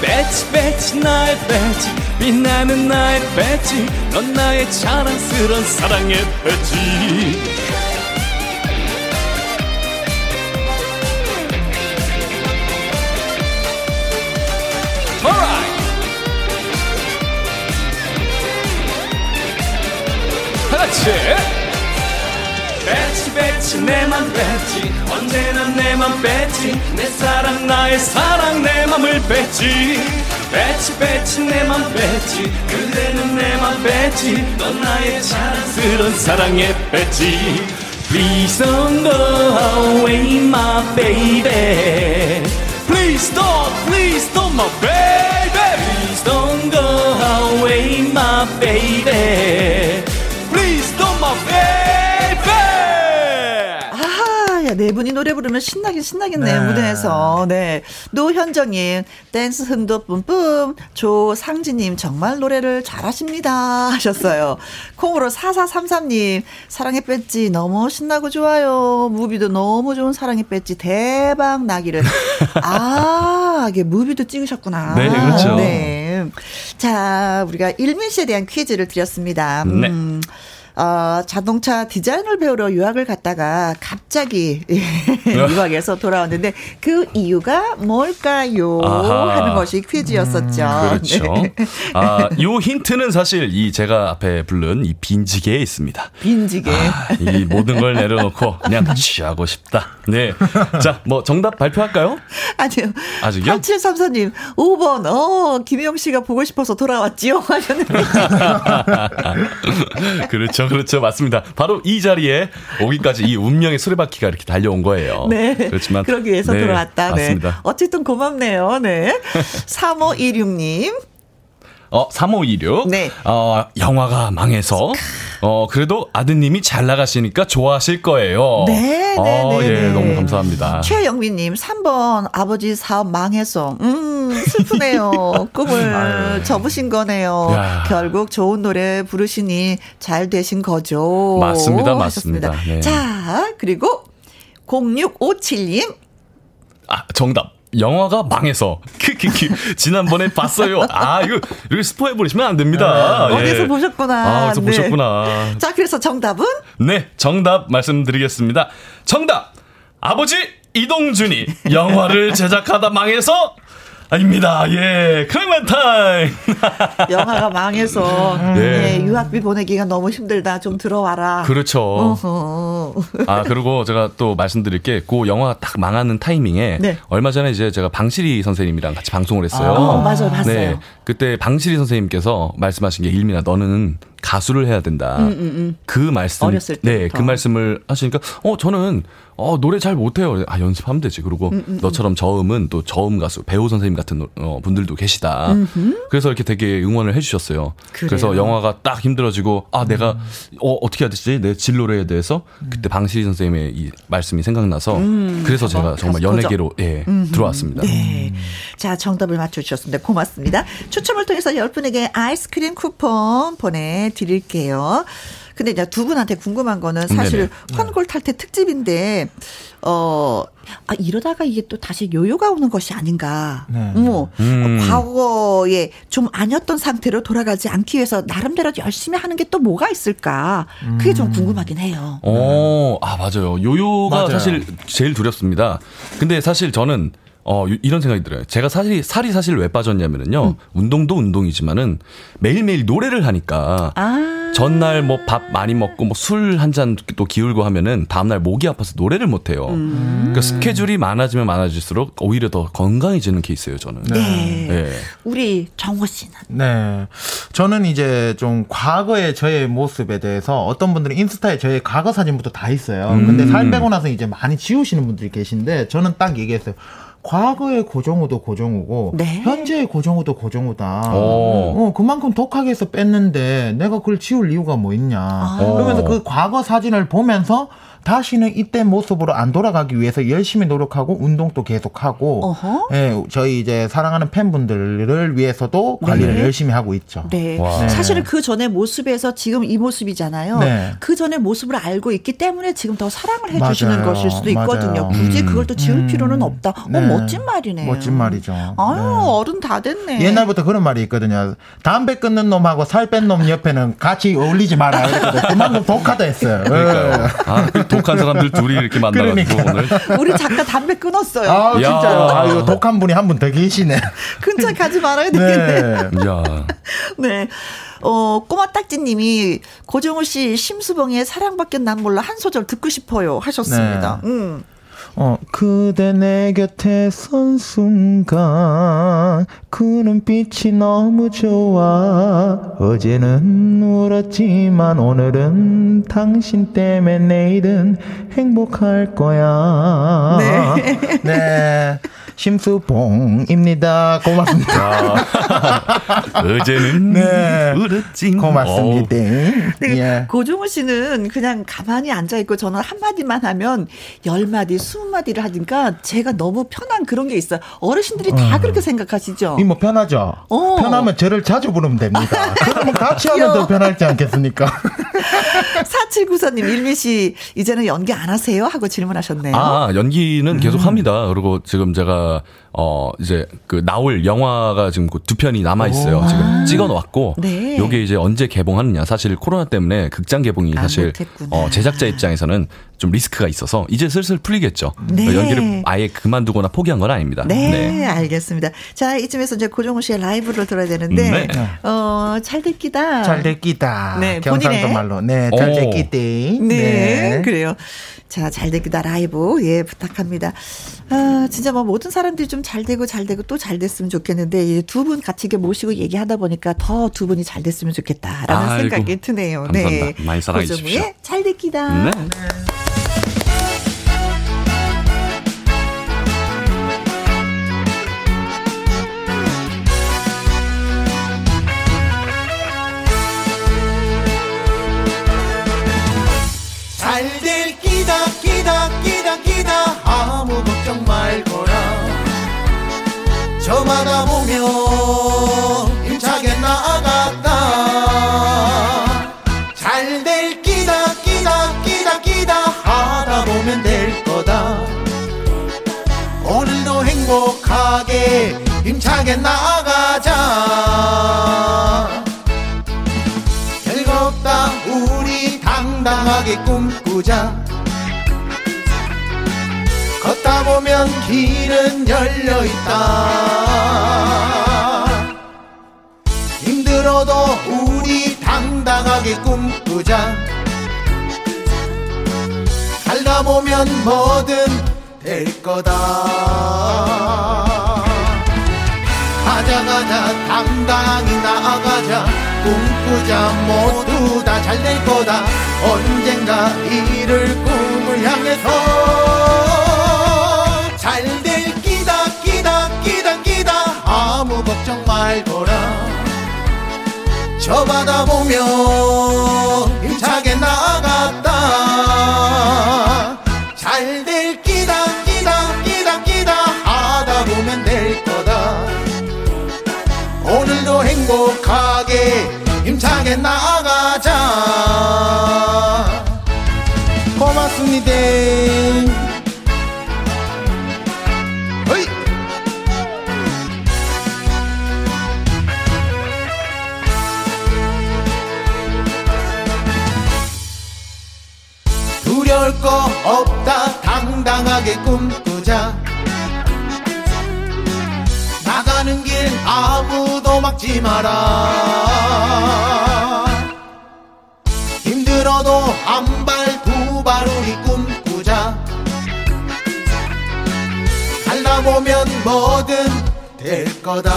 배지 배지 나의 배지 빛나는 나의 배지 넌 나의 자랑스런 사랑의 Alright. 하 배지 내맘 배지 언제나 내맘 배지 내 사랑 나의 사랑 내 맘을 배치 배치 배치 내맘 배치 그대는 내맘 배치 넌 나의 자랑스런 사랑의 배치 Please don't go away my baby Please don't please don't my baby Please don't go away my baby 네 분이 노래 부르면 신나긴 신나겠네요, 네. 무대에서. 네. 노현정님, 댄스 흥도 뿜뿜. 조상진님, 정말 노래를 잘하십니다. 하셨어요. 콩으로 4433님, 사랑의 배지 너무 신나고 좋아요. 무비도 너무 좋은 사랑의 배지 대박 나기를. 아, 이게 무비도 찍으셨구나. 네, 그렇죠. 네. 자, 우리가 일민 씨에 대한 퀴즈를 드렸습니다. 네. 음, 어, 자동차 디자인을 배우러 유학을 갔다가 갑자기 갑자기 유학에서 돌아왔는데 그 이유가 뭘까요? 아하. 하는 것이 퀴즈였었죠. 그렇죠. 네. 아, 요 힌트는 사실 이 제가 앞에 부른 이 빈지게에 있습니다. 빈지게. 아, 이 모든 걸 내려놓고 그냥 취하고 싶다. 네. 자, 뭐 정답 발표할까요? 아니요. 아직요? 8734님, 5번, 어, 김영 씨가 보고 싶어서 돌아왔지요? 하셨는데. 그렇죠, 그렇죠. 맞습니다. 바로 이 자리에 오기까지 이 운명의 수레바퀴가 이렇게 달려온 거예요. 네. 그렇지만. 그러기 위해서 네, 돌아왔다. 네. 맞습니다. 어쨌든 고맙네요. 네. 3516님. 어, 3526. 네. 어, 영화가 망해서, 어, 그래도 아드님이 잘 나가시니까 좋아하실 거예요. 네, 네, 어, 네, 예, 네. 너무 감사합니다. 최영민님, 3번, 아버지 사업 망해서, 음, 슬프네요. 꿈을 접으신 거네요. 야. 결국 좋은 노래 부르시니 잘 되신 거죠. 맞습니다. 맞습니다. 네. 자, 그리고 0657님, 아, 정답. 영화가 망해서. 크크크. 지난번에 봤어요. 아, 이거, 이거 스포해 버리시면 안 됩니다. 예. 어디서 보셨구나. 아, 어디서 네. 보셨구나. 자, 그래서 정답은? 네, 정답 말씀드리겠습니다. 정답! 아버지 이동준이 영화를 제작하다 망해서 아닙니다. 예, 크랭만 타임. 영화가 망해서, 네. 네, 유학비 보내기가 너무 힘들다. 좀 들어와라. 그렇죠. 어허. 아, 그리고 제가 또 말씀드릴 게, 그 영화 딱 망하는 타이밍에, 네. 얼마 전에 이제 제가 방실이 선생님이랑 같이 방송을 했어요. 어, 맞아요, 봤어요. 네. 그때 방실이 선생님께서 말씀하신 게, 일민아, 너는 가수를 해야 된다. 그 말씀. 음, 어렸을 네, 때부터. 그 말씀을 하시니까, 어, 저는, 어, 노래 잘 못해요. 아, 연습하면 되지. 그리고 음, 너처럼 저음은 또 저음 가수, 배우 선생님 같은 노- 어, 분들도 계시다. 그래서 이렇게 되게 응원을 해주셨어요. 그래요. 그래서 영화가 딱 힘들어지고, 아, 내가, 어, 어떻게 해야 되지? 내 진로에 대해서. 그때 방실이 선생님의 이 말씀이 생각나서, 그래서 제가 정말 연예계로, 예, 들어왔습니다. 네. 자, 정답을 맞춰주셨습니다. 고맙습니다. 추첨을 통해서 10분에게 아이스크림 쿠폰 보내드릴게요. 근데 이제 두 분한테 궁금한 거는 사실 환골 탈태 특집인데, 어, 아, 이러다가 이게 또 다시 요요가 오는 것이 아닌가. 네. 뭐, 음. 어, 과거에 좀 아니었던 상태로 돌아가지 않기 위해서 나름대로 열심히 하는 게 또 뭐가 있을까. 그게 좀 궁금하긴 해요. 어, 아, 맞아요. 요요가 맞아요. 사실 제일 두렵습니다. 근데 사실 저는 어, 유- 이런 생각이 들어요. 제가 사실, 살이 사실 왜 빠졌냐면은요. 운동도 운동이지만은 매일매일 노래를 하니까. 아. 전날 뭐 밥 많이 먹고 뭐 술 한 잔 또 기울고 하면은 다음날 목이 아파서 노래를 못 해요. 그러니까 스케줄이 많아지면 많아질수록 오히려 더 건강해지는 케이스예요, 저는. 네. 네. 우리 정호 씨는. 네. 저는 이제 좀 과거의 저의 모습에 대해서 어떤 분들은 인스타에 저의 과거 사진부터 다 있어요. 근데 살 빼고 나서 이제 많이 지우시는 분들이 계신데 저는 딱 얘기했어요. 과거의 고정우도 고정우고 네. 현재의 고정우도 고정우다. 오. 어, 그만큼 독하게 해서 뺐는데 내가 그걸 지울 이유가 뭐 있냐. 그러면서 그 과거 사진을 보면서 다시는 이때 모습으로 안 돌아가기 위해서 열심히 노력하고 운동도 계속하고 어허. 예, 저희 이제 사랑하는 팬분들을 위해서도 관리를 네. 열심히 하고 있죠. 네. 와. 사실은 그 전에 모습에서 지금 이 모습이잖아요. 네. 그 전에 모습을 알고 있기 때문에 지금 더 사랑을 해 주시는 맞아요. 것일 수도 있거든요. 맞아요. 굳이 그걸 또 지울 필요는 없다. 네. 어, 멋진 말이네요. 멋진 말이죠. 아유, 네. 어른 다 됐네. 옛날부터 그런 말이 있거든요. 담배 끊는 놈하고 살 뺀 놈 옆에는 같이 어울리지 마라. 그만큼 독하다 했어요. 그러니까요. 아, 그 독한 사람들 둘이 이렇게 만나가지고 그러니까. 오늘. 우리 작가 담배 끊었어요. 아, 야. 진짜요. 아, 이거 독한 분이 한 분 더 계시네. 근처 가지 말아야 되겠네. 네. 야. 네. 어, 꼬마 딱지님이 고정우 씨 심수봉의 사랑밖에 난 몰라 한 소절 듣고 싶어요 하셨습니다. 네. 음. 어, 그대 내 곁에 선 순간 그 눈빛이 너무 좋아 어제는 울었지만 오늘은 당신 때문에 내일은 행복할 거야 네. 네. 심수봉입니다 고맙습니다 어제는 네. 울었지. 고맙습니다 근데 예. 고종우 씨는 그냥 가만히 앉아 있고 저는 한 마디만 하면 열 마디, 스무 마디를 하니까 제가 너무 편한 그런 게 있어 요. 어르신들이 다 그렇게 생각하시죠. 이뭐 편하죠 어. 편하면 저를 자주 부르면 됩니다 그러면 같이 하면 더 귀여워. 편하지 않겠습니까 4794님, 일미 씨, 이제는 연기 안 하세요? 하고 질문하셨네요. 아, 연기는 계속 합니다. 그리고 지금 제가 어 이제 그 나올 영화가 지금 그두 편이 남아 있어요. 지금 찍어 놓았고 네. 요게 이제 언제 개봉하느냐 사실 코로나 때문에 극장 개봉이 아, 사실 못했구나. 어 제작자 입장에서는 좀 리스크가 있어서 이제 슬슬 풀리겠죠. 네. 연기를 아예 그만두거나 포기한 건 아닙니다. 네, 알겠습니다. 자, 이쯤에서 이제 고종호 씨의 라이브를 들어야 되는데, 네. 어, 잘 듣기다. 잘 됐기다. 네, 경상도 본인의- 말로. 네, 잘 오. 됐기대. 네, 그래요. 자, 잘 되기다 라이브, 예, 부탁합니다. 아, 진짜 뭐 모든 사람들이 좀 잘 되고 잘 되고 또 잘 됐으면 좋겠는데, 두 분 같이 이렇게 모시고 얘기하다 보니까 더 두 분이 잘 됐으면 좋겠다라는 아이고, 생각이 드네요. 감사합니다. 네. 많이 사랑해 주십시오. 잘 됐기다. 네. 잘 힘차게 나아가자. 즐겁다 우리 당당하게 꿈꾸자. 걷다 보면 길은 열려 있다. 힘들어도 우리 당당하게 꿈꾸자. 살다 보면 뭐든 될 거다 가자 가자 당당히 나아가자. 꿈꾸자 모두 다 잘 될 거다. 언젠가 이룰 꿈을 향해서 잘될 끼다 끼다 끼다 끼다. 아무 걱정 말거라. 저 바다 보면 막지 마라. 힘들어도 한 발 두 발 우리 꿈꾸자. 살다 보면 뭐든 될 거다.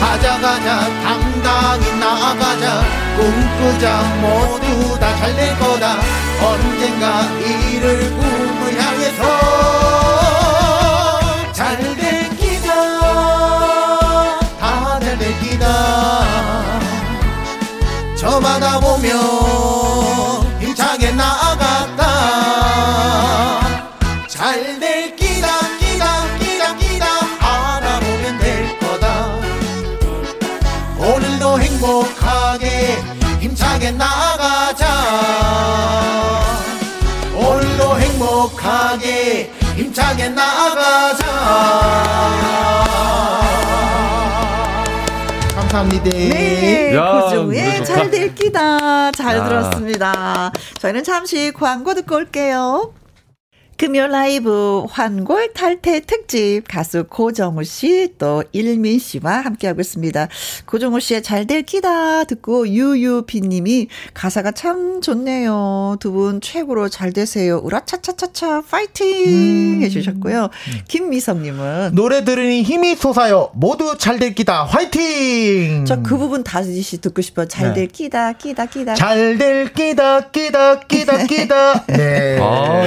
가자 가자 당당히 나아가자. 꿈꾸자 모두 다 잘 될 거다. 언젠가 이룰 꿈을 향해서 힘차게 나아가자 오늘도 행복하게 힘차게 나아가자 감사합니다. 네, 야, 고종우의 노래 좋다. 잘될 끼다. 잘 야. 들었습니다. 저희는 잠시 광고 듣고 올게요. 금요 라이브 환골 탈퇴 특집 가수 고정우 씨 또 일민 씨와 함께하고 있습니다. 고정우 씨의 잘될 끼다 듣고 유유비 님이 가사가 참 좋네요. 두 분 최고로 잘 되세요. 우라차차차차 파이팅 해주셨고요. 김미성 님은 노래 들으니 힘이 솟아요. 모두 잘될 기다. 화이팅! 저 그 부분 다시 듣고 싶어요. 잘 네. 될 끼다 끼다 끼다. 잘될 기다, 기다, 기다, 기다. 네. 아,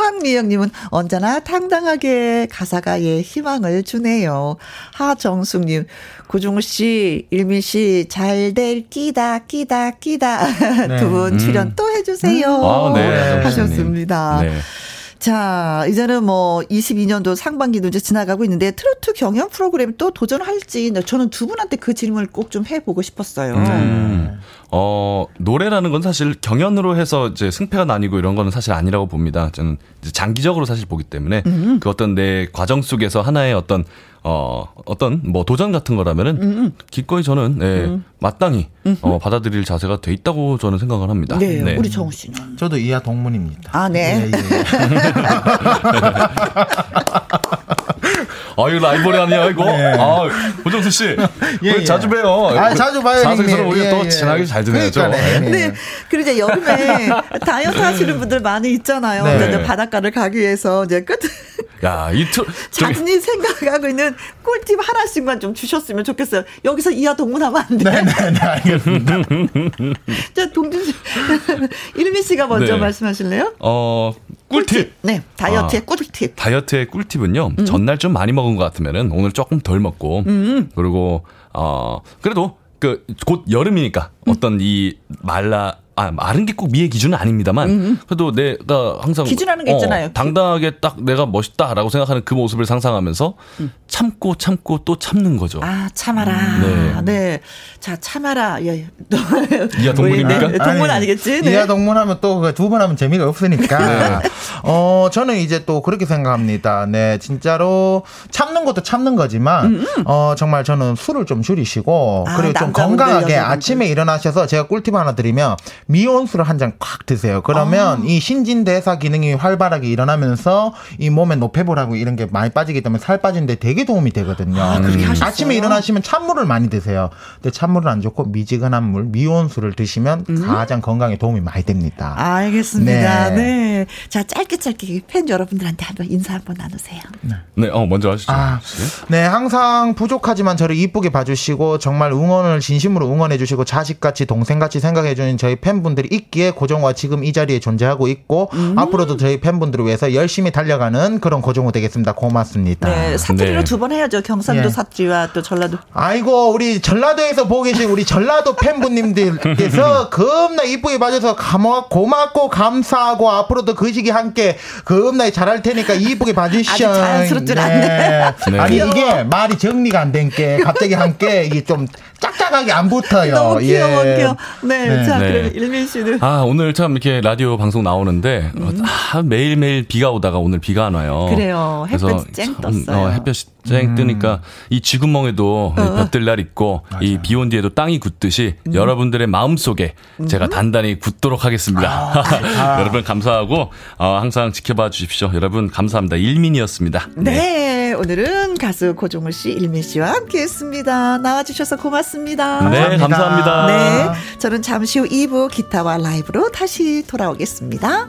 황미영님은 언제나 당당하게 가사가 예 희망을 주네요. 하정숙님, 고종우 씨, 일민 씨, 잘 될 끼다, 끼다, 끼다. 두분 출연 또 해주세요. 아, 네. 하셨습니다. 네. 자, 이제는 뭐 22년도 상반기도 이제 지나가고 있는데 트로트 경연 프로그램 또 도전할지 저는 두 분한테 그 질문을 꼭 좀 해보고 싶었어요. 음. 어, 노래라는 건 사실 경연으로 해서 이제 승패가 나뉘고 이런 거는 사실 아니라고 봅니다. 저는 이제 장기적으로 사실 보기 때문에 그 어떤 내 과정 속에서 하나의 어떤 어, 어떤 뭐 도전 같은 거라면은 기꺼이 저는 예, 마땅히 어, 받아들일 자세가 돼 있다고 저는 생각을 합니다. 네, 우리 정우 씨는. 저도 이하 동문입니다. 아, 네. 예, 예. 아, 이거 라이벌이 아니야, 이거? 네. 아, 고정수 씨. 예, 우리 예. 자주 봬요. 아, 자주 봐요, 사석에서는. 우리가 예, 또 예. 친하게 잘 지내야죠. 그러니까네, 형님. 네. 그리고 이제 여름에 다이어트 하시는 분들 많이 있잖아요. 네. 바닷가를 가기 위해서 이제 끝, 야, 이 투, 저기, 자신이 생각하고 있는 꿀팁 하나씩만 좀 주셨으면 좋겠어요. 여기서 이하 동문하면 안 돼. 네, 네, 네, 알겠습니다. 자, 동준 씨. 일미 씨가 먼저 네. 말씀하실래요? 어, 꿀팁. 네, 다이어트의 아. 꿀팁. 다이어트의 꿀팁은요. 음. 전날 좀 많이 먹은 것 같으면은 오늘 조금 덜 먹고 그리고 어 그래도 그 곧 여름이니까 음. 어떤 이 말라 아 마른 게 꼭 미의 기준은 아닙니다만 그래도 내가 항상 음, 기준하는 게 어, 있잖아요. 당당하게 딱 내가 멋있다라고 생각하는 그 모습을 상상하면서 참고 참고 또 참는 거죠. 음. 아, 참아라. 네. 네. 자, 참아라. 예. 이하 동문입니까? 네, 동문 아니겠지? 네. 이하 동문하면 또 두 번 하면 재미가 없으니까. 어, 저는 이제 또 그렇게 생각합니다. 네, 진짜로 참는 것도 참는 거지만, 어, 정말 저는 술을 좀 줄이시고, 아, 그리고 좀 건강하게. 아침에 일어나셔서 제가 꿀팁 하나 드리면, 미온수를 한잔꽉 드세요. 그러면 이 신진대사 기능이 활발하게 일어나면서 이 몸에 노폐물하고 이런 게 많이 빠지기 때문에 살 빠지는데 되게 도움이 되거든요. 아, 그렇게 하셨어요? 아침에 일어나시면 찬물을 많이 드세요. 근데 찬물은 안 좋고 미지근한 물, 미온수를 드시면 가장 건강에 도움이 많이 됩니다. 알겠습니다. 네. 네. 자, 짧게 짧게 팬 여러분들한테 한번 인사 한번 나누세요. 네, 어 먼저 하시죠. 아, 네, 항상 부족하지만 저를 이쁘게 봐주시고 정말 응원을 진심으로 응원해주시고 자식같이 동생같이 생각해주는 저희 팬 분들이 있기에 고정화 지금 이 자리에 존재하고 있고 앞으로도 저희 팬분들을 위해서 열심히 달려가는 그런 고정호 되겠습니다. 고맙습니다. 네, 사투리로 네. 두번 해야죠. 경상도 예. 사투리와 또 전라도. 아이고 우리 전라도에서 보고 계신 우리 전라도 팬분님들께서 겁나 이쁘게 봐줘서 고맙고 감사하고 앞으로도 그 시기 함께 겁나 잘할 테니까 이쁘게 봐주시오. 아주 자연스럽질 않네. 네. 아니. 이게 말이 정리가 안 된 게 갑자기 함께 이게 좀 짝짝하게 안 붙어요. 너무 귀여워, 예. 귀여워. 네, 네. 자, 네. 그럼 일민 씨는. 아, 오늘 참 이렇게 라디오 방송 나오는데, 어, 아, 매일매일 비가 오다가 오늘 비가 안 와요. 음. 그래요. 그래서 햇볕이 쨍 참, 떴어요. 어, 햇볕이 쨍 뜨니까 이 지구멍에도 어. 볕들 날 있고, 이 비 온 뒤에도 땅이 굳듯이 음. 여러분들의 마음 속에 제가 단단히 굳도록 하겠습니다. 여러분 감사하고, 어, 항상 지켜봐 주십시오. 여러분 감사합니다. 일민이었습니다. 네, 오늘은 가수 고종을 씨, 일민 씨와 함께 했습니다. 나와주셔서 고맙습니다. 네, 감사합니다. 네, 저는 잠시 후 2부 기타와 라이브로 다시 돌아오겠습니다.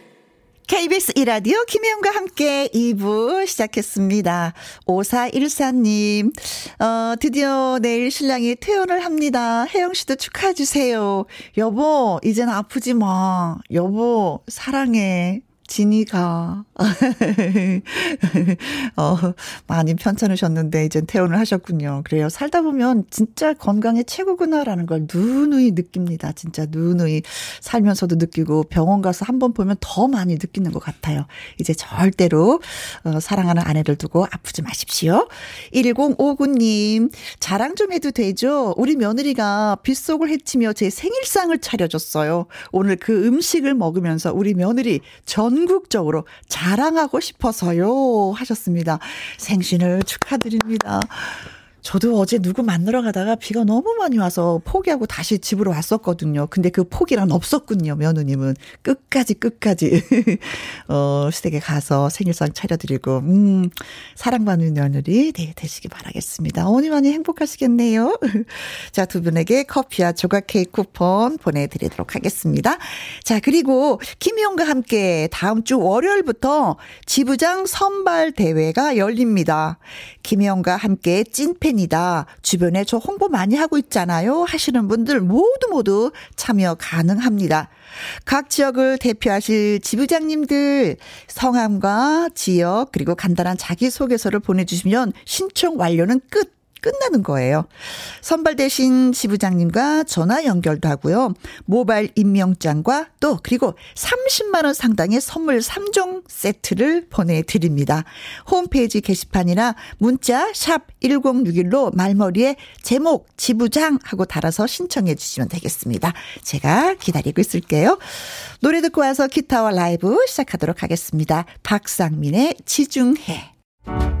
KBS 이라디오 김혜영과 함께 2부 시작했습니다. 5414님, 어, 드디어 내일 신랑이 퇴원을 합니다. 혜영 씨도 축하해주세요. 여보, 이젠 아프지 마. 여보, 사랑해. 진이가 어, 많이 편찮으셨는데 이젠 퇴원을 하셨군요. 그래요. 살다 보면 진짜 건강에 최고구나라는 걸 누누이 느낍니다. 진짜 누누이 살면서도 느끼고 병원 가서 한 번 보면 더 많이 느끼는 것 같아요. 이제 절대로 어, 사랑하는 아내를 두고 아프지 마십시오. 1059님 자랑 좀 해도 되죠? 우리 며느리가 빗속을 헤치며 제 생일상을 차려줬어요. 오늘 그 음식을 먹으면서 우리 며느리 전 국적으로 자랑하고 싶어서요 하셨습니다. 생신을 축하드립니다. 저도 어제 누구 만나러 가다가 비가 너무 많이 와서 포기하고 다시 집으로 왔었거든요. 근데 그 포기란 없었군요, 며느님은. 끝까지, 끝까지. 어, 시댁에 가서 생일상 차려드리고, 음, 사랑받는 며느리 되, 되시기 바라겠습니다. 어머니 많이 행복하시겠네요. 자, 두 분에게 커피와 조각 케이크 쿠폰 보내드리도록 하겠습니다. 자, 그리고 김희영과 함께 다음 주 월요일부터 지부장 선발 대회가 열립니다. 김혜영과 함께 찐 팬이다. 주변에 저 홍보 많이 하고 있잖아요. 하시는 분들 모두 모두 참여 가능합니다. 각 지역을 대표하실 지부장님들 성함과 지역 그리고 간단한 자기소개서를 보내주시면 신청 완료는 끝. 끝나는 거예요. 선발되신 지부장님과 전화 연결도 하고요. 모바일 임명장과 또 그리고 30만 원 상당의 선물 3종 세트를 보내 드립니다. 홈페이지 게시판이나 문자 샵 1061로 말머리에 제목 지부장 하고 달아서 신청해 주시면 되겠습니다. 제가 기다리고 있을게요. 노래 듣고 와서 기타와 라이브 시작하도록 하겠습니다. 박상민의 지중해.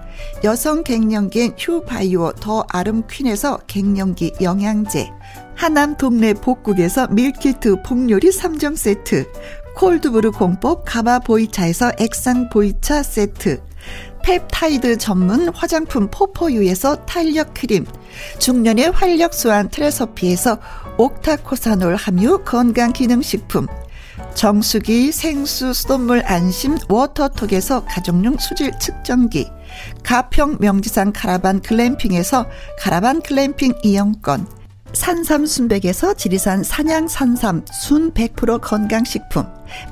여성 갱년기엔 휴바이오 더 아름 퀸에서 갱년기 영양제 하남 동네 복국에서 meal kit 복요리 3종 세트 cold brew 공법 가마 보이차에서 액상 보이차 세트 펩타이드 전문 화장품 포포유에서 탄력 크림 중년의 활력 수한 트레서피에서 옥타코사놀 함유 건강기능식품 정수기 생수 수돗물 안심 워터톡에서 가정용 수질 측정기 가평 명지산 caravan glamping에서 caravan glamping 이용권 산삼 순백에서 지리산 산양 산삼 순 100% 건강식품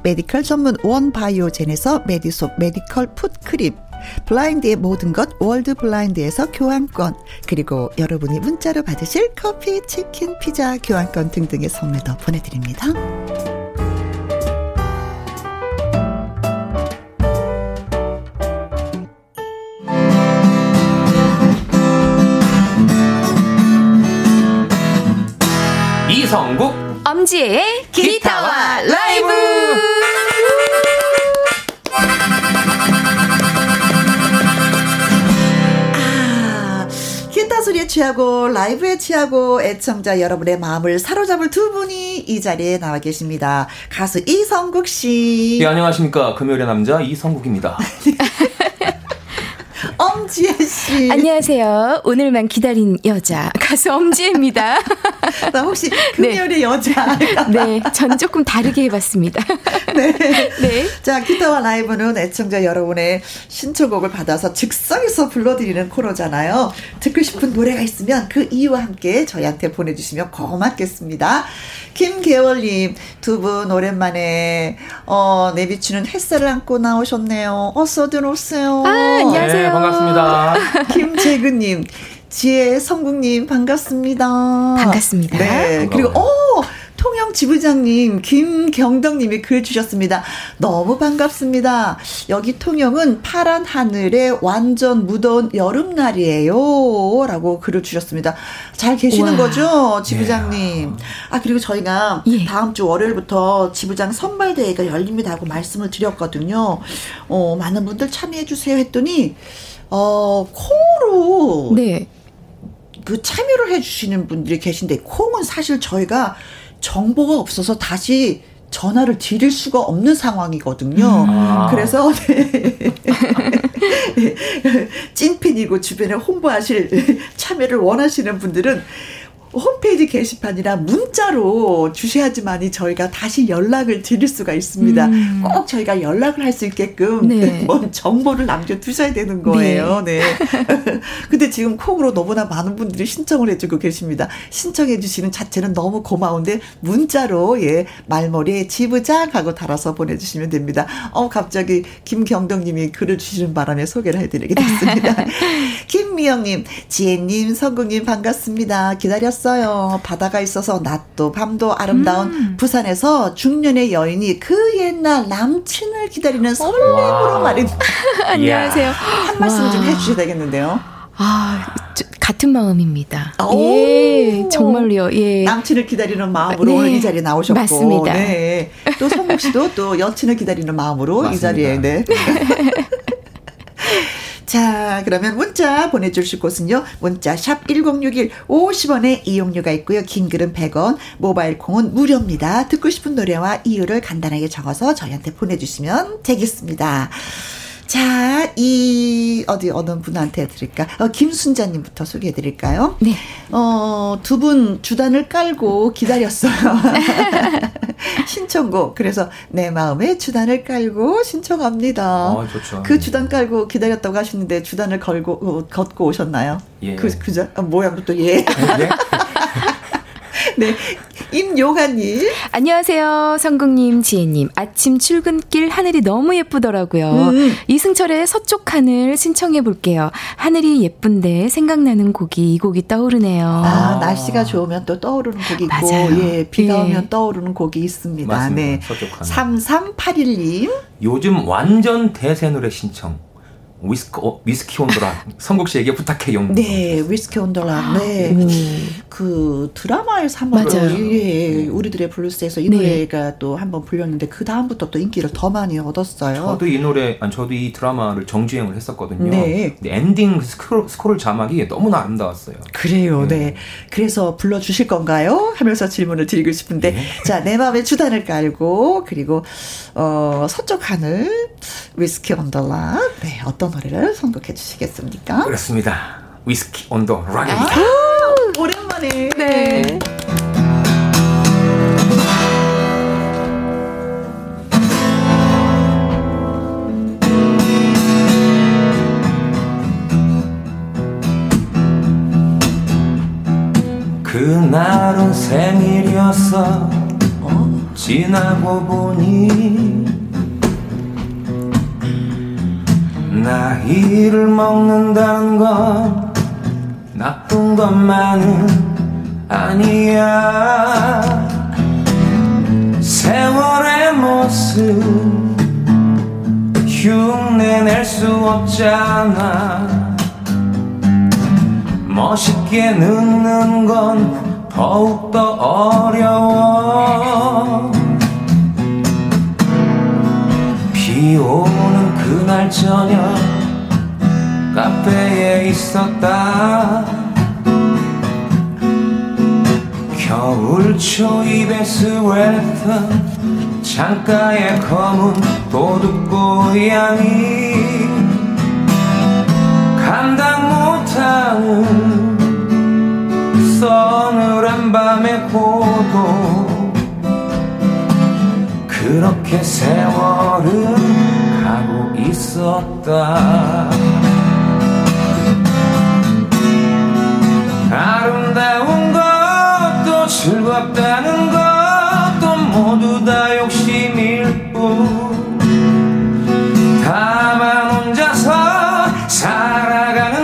medical 전문 원바이오젠에서 메디속 medical foot cream 블라인드의 모든 것 월드 블라인드에서 교환권 그리고 여러분이 문자로 받으실 커피, 치킨, 피자, 교환권 등등의 선물도 보내드립니다. 이성국 엄지의 기타와 라이브. 아, 기타 소리에 취하고 라이브에 취하고 애청자 여러분의 마음을 사로잡을 두 분이 이 자리에 나와 계십니다. 가수 이성국 씨, 예 안녕하십니까 금요일의 남자 이성국입니다 엄지혜 씨. 안녕하세요. 오늘만 기다린 여자 가수 엄지혜입니다. 나 혹시 금요일의 여자. 네, 전 조금 다르게 해봤습니다. 네. 네. 자, 기타와 라이브는 애청자 여러분의 신청곡을 받아서 즉석에서 불러드리는 코너잖아요. 듣고 싶은 노래가 있으면 그 이유와 함께 저희한테 보내주시면 고맙겠습니다. 김계월님, 두 분 오랜만에, 어, 내비추는 햇살을 안고 나오셨네요. 어서 들어오세요. 아, 안녕하세요. 네 반갑습니다 김재근님, 지혜 성국님, 반갑습니다. 반갑습니다. 네. 그리고, 어, 통영 지부장님, 김경덕님이 글 주셨습니다. 너무 반갑습니다. 여기 통영은 파란 하늘에 완전 무더운 여름날이에요. 라고 글을 주셨습니다. 잘 계시는 와. 거죠, 지부장님? 아, 그리고 저희가 예. 다음 주 월요일부터 지부장 선발 대회가 열립니다 하고 말씀을 드렸거든요. 어, 많은 분들 참여해 주세요 했더니, 어, 콩으로 네. 그 참여를 해주시는 분들이 계신데 콩은 사실 저희가 정보가 없어서 다시 전화를 드릴 수가 없는 상황이거든요. 아. 그래서 네. 찐팬이고 주변에 홍보하실 참여를 원하시는 분들은 홈페이지 게시판이나 문자로 주셔야지만이 저희가 다시 연락을 드릴 수가 있습니다. 음. 꼭 저희가 연락을 할 수 있게끔 네. 뭔 정보를 남겨두셔야 되는 거예요. 네. 근데 지금 콩으로 너무나 많은 분들이 신청을 해주고 계십니다. 신청해 주시는 자체는 너무 고마운데 문자로 예 말머리에 지부장 하고 달아서 보내주시면 됩니다. 어 갑자기 김경덕님이 글을 주시는 바람에 소개를 해드리게 됐습니다. 김미영님, 지혜님, 성국님 반갑습니다. 기다렸 어요. 바다가 있어서 낮도 밤도 아름다운 부산에서 중년의 여인이 그 옛날 남친을 기다리는 설렘으로 말입니다. 안녕하세요. 한 말씀 좀 해주셔야 되겠는데요. 아, 저, 같은 마음입니다. 오. 예, 정말로요. 예. 남친을 기다리는 마음으로 네. 오늘 이 자리에 나오셨고, 맞습니다. 네. 또 성국 씨도 또 여친을 기다리는 마음으로 이 맞습니다. 자리에, 네. 자, 그러면 문자 보내주실 곳은요. 문자 샵 1061 50원의 이용료가 있고요. 긴 글은 100원, 모바일 콩은 무료입니다. 듣고 싶은 노래와 이유를 간단하게 적어서 저희한테 보내주시면 되겠습니다. 자, 이, 어디, 어느 분한테 드릴까? 어, 김순자님부터 소개해 드릴까요? 네. 어, 두 분 주단을 깔고 기다렸어요. 신청곡. 그래서 내 마음에 주단을 깔고 신청합니다. 아, 좋죠. 그 주단 깔고 기다렸다고 하시는데 주단을 걸고, 어, 걷고 오셨나요? 예. 그, 그죠? 아, 모양도 또 예. 네? 네. 임요가님. 안녕하세요. 성국님, 지혜님. 아침 출근길 하늘이 너무 예쁘더라고요. 음. 이승철의 서쪽 하늘 신청해 볼게요. 하늘이 예쁜데 생각나는 곡이 이 곡이 떠오르네요. 아, 날씨가 좋으면 또 떠오르는 곡이 있고, 맞아요. 예, 비가 예. 오면 떠오르는 곡이 있습니다. 맞습니다. 네. 서쪽 하늘. 3381님. 요즘 완전 대세 노래 신청. 위스키, 어, 위스키 on the rock 성국 씨에게 부탁해요. 네, 위스키 on the rock. 네. 그 드라마에서 한번 맞아요. 예, 우리들의 블루스에서 이 네. 노래가 또 한번 불렸는데 그 다음부터 또 인기를 더 많이 얻었어요. 저도 이 노래, 아니 저도 이 드라마를 정주행을 했었거든요. 네. 근데 엔딩 스크롤, 스크롤 자막이 너무나 아름다웠어요. 그래요, 네. 그래서 불러 주실 건가요? 하면서 질문을 드리고 싶은데, 네. 자, 내 맘에 주단을 깔고, 그리고, 어, 서쪽 하늘, 위스키 on the rock, 네, 어떤 노래를 선곡해 주시겠습니까? 그렇습니다. 위스키 온도 락입니다. 아, 오랜만에. 네. 그날은 생일이었어 지나고 보니 나이를 먹는다는 건 나쁜 것만은 아니야. 세월의 모습 흉내낼 수 없잖아. 멋있게 늙는 건 더욱더 어려워. 비 오는 그날 저녁 카페에 있었다. 겨울 초입의 스웨터 창가에 검은 도둑고양이. 감당 못하는 서늘한 밤의 고독. 그렇게 세월은 가고 있었다. 아름다운 것도 즐겁다는 것도 모두 다 욕심일 뿐. 다만 혼자서 살아가는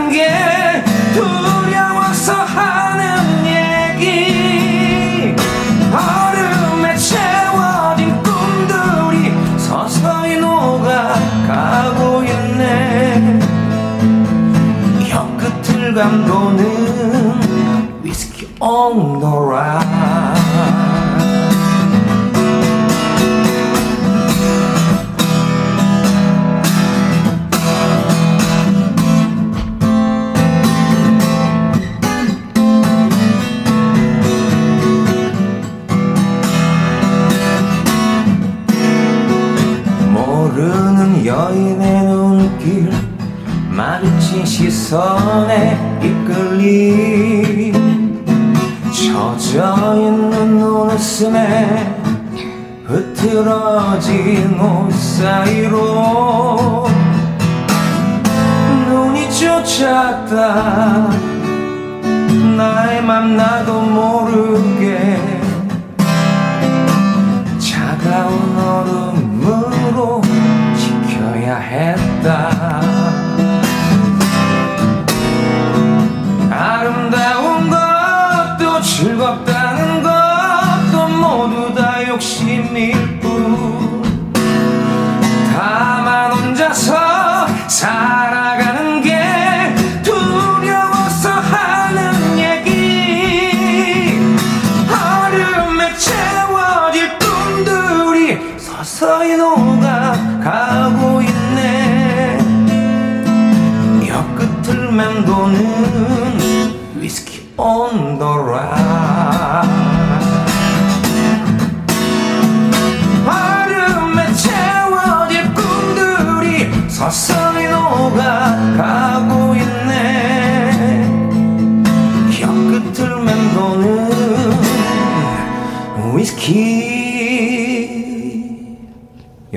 감도는 위스키 온도라 모르는 거친 시선에 이끌림 젖어있는 눈웃음에 흐트러진 옷 사이로 눈이 쫓았다 나의 맘 나도 모르게 차가운 얼음으로 지켜야 했다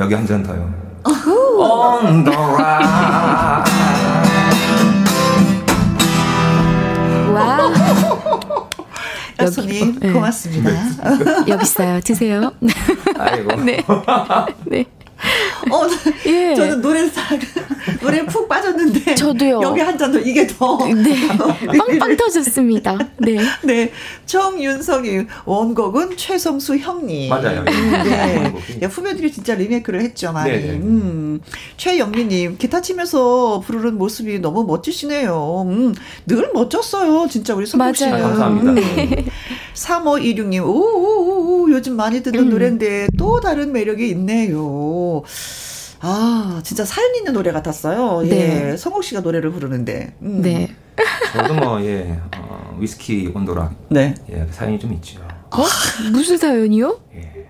여기 한 잔 더요 온더라 와. 여수님 네. 고맙습니다. 여기 있어요. 드세요. 아이고 네. 네. 어, 예. 저는 노래 싹 노래 푹 빠졌는데 저도요. 여기 한 잔 더 이게 더 네. 빵빵 터졌습니다. 네. 네, 정윤성이 원곡은 최성수 형님. 맞아요. 네. 원곡이. 야, 후배들이 진짜 리메이크를 했죠, 많이. 네네. 음. 최영미님, 기타 치면서 부르는 모습이 너무 멋지시네요. 음, 늘 멋졌어요, 진짜 우리 성국 씨. 맞아요. 감사합니다. 음. 3526님, 오오오, 요즘 많이 듣는 음. 노래인데 또 다른 매력이 있네요. 아, 진짜 사연 있는 노래 같았어요. 예. 네. 성국 씨가 노래를 부르는데. 음. 네. 저도 뭐, 예, 어, 위스키 온도락, 네. 예, 사연이 좀 있죠. 어? 무슨 사연이요? 예.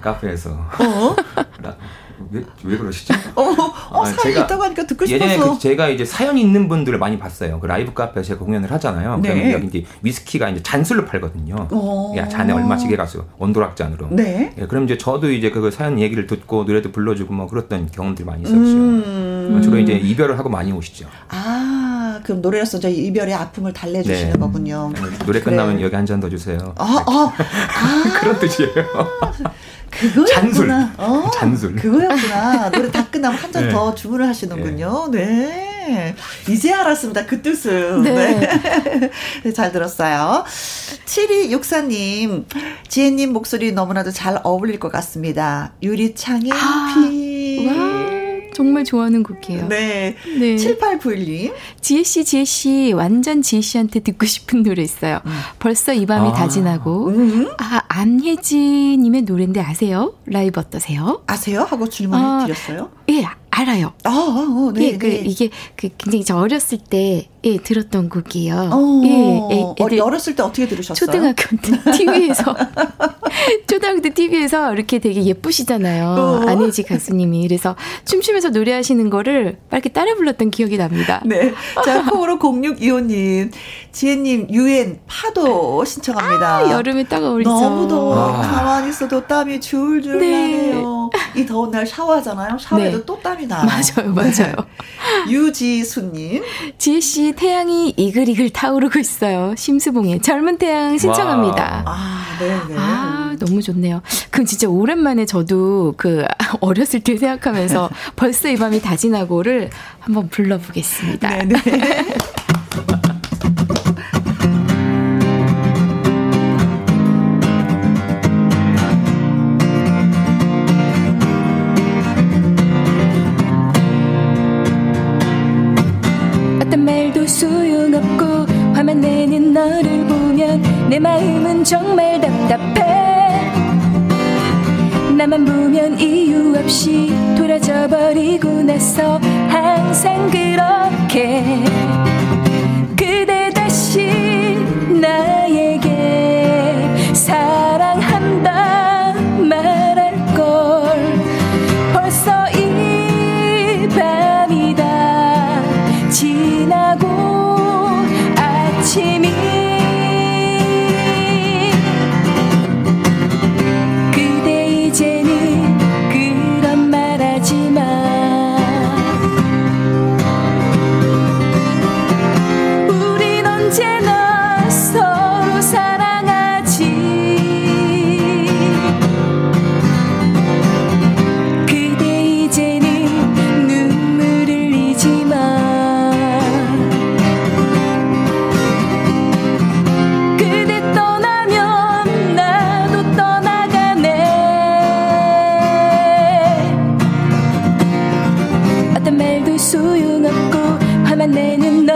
카페에서. 어? 나- 왜, 왜 그러시죠? 어, 어, 아, 사연이 제가 있다고 하니까 듣고 예전에 싶어서. 그 제가 이제 사연이 있는 분들을 많이 봤어요. 그 라이브 카페 제가 공연을 하잖아요. 네. 그러면 여기 이제 위스키가 이제 잔술로 팔거든요. 어. 야, 잔에 얼마씩 해가지고 온도락 잔으로. 네. 예, 그럼 이제 저도 이제 그 사연 얘기를 듣고 노래도 불러주고 뭐 그랬던 경험들이 많이 있었죠. 음. 주로 이제 이별을 하고 많이 오시죠. 아, 그럼 노래로서 저 이별의 아픔을 달래주시는 네. 거군요. 노래 그래. 끝나면 여기 한 잔 더 주세요. 아, 아, 아, 그런 뜻이에요. 그거였구나. 잔술. 어, 잔술. 그거였구나. 노래 다 끝나면 한잔 네. 더 주문을 하시는군요. 네. 이제 알았습니다. 그 뜻은. 네. 네. 잘 들었어요. 7264님, 지혜님 목소리 너무나도 잘 어울릴 것 같습니다. 유리창의 아, 피. 와. 정말 좋아하는 곡이에요. 네. 네. 7891님. 지혜 씨, 지혜 씨, 완전 지혜 씨한테 듣고 싶은 노래 있어요. 벌써 이 밤이 아. 다 지나고. 음. 아, 안혜진님의 노래인데 아세요? 라이브 어떠세요? 아세요? 하고 질문을 아, 드렸어요. 예, 알아요. 아, 아, 네, 예, 그, 네. 이게 그 굉장히 저 어렸을 때, 예, 들었던 곡이에요. 어, 예, 애, 애들 어렸을 때 어떻게 들으셨어요? 초등학교 때 TV에서 초등학교 때 TV에서 이렇게 되게 예쁘시잖아요. 어. 안혜지 가수님이 그래서 춤추면서 노래하시는 거를 막 이렇게 따라 불렀던 기억이 납니다. 네. 자, 콩으로 0625님, 지혜님, 유엔 파도 신청합니다. 아, 여름에 따가울죠. 너무 더워. 아. 가만히 있어도 땀이 줄줄 네. 나네요. 이 더운 날 샤워하잖아요. 샤워해도 네. 또 땀이 나요. 맞아요, 맞아요. 네. 유지수님, 지혜 씨 태양이 이글이글 타오르고 있어요. 심수봉의 젊은 태양 신청합니다. 아, 네 네. 아, 너무 좋네요. 그럼 진짜 오랜만에 저도 그 어렸을 때 생각하면서 벌써 이 밤이 다 지나고를 한번 불러보겠습니다. 네 네. 마음은 정말 답답해. 나만 보면 이유 없이 돌아져 버리고 나서 항상 그렇게. 그대 다시 나에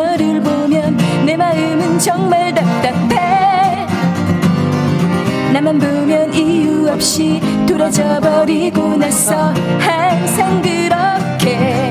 너를 보면 내 마음은 정말 답답해. 나만 보면 이유 없이 돌아져 버리고 나서 항상 그렇게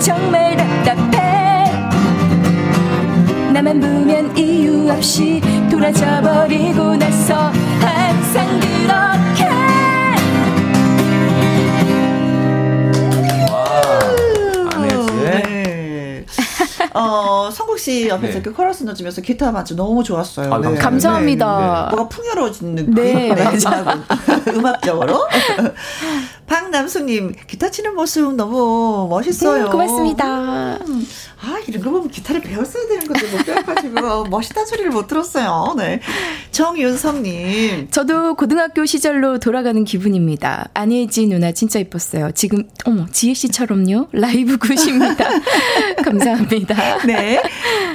정말 답답해 나만 보면 이유 없이 돌아져 버리고 나서 항상 그렇게 안혜지의 네. 어, 성국 씨 옆에서 네. 그 코러스 넣어주면서 기타 반주 너무 좋았어요. 아, 감사합니다. 감사합니다. 뭐가 풍요로워진 느낌. 네, 맞아요. 음악, 음악적으로. 박남숙님, 기타 치는 모습 너무 멋있어요. 음, 고맙습니다. 음, 아, 이런 거 보면 기타를 배웠어야 되는 건데 못 배워가지고 멋있다는 소리를 못 들었어요. 네. 정윤성님. 저도 고등학교 시절로 돌아가는 기분입니다. 안혜지 누나 진짜 이뻤어요. 지금 어머 지혜 씨처럼요. 라이브 굿입니다. 감사합니다. 네.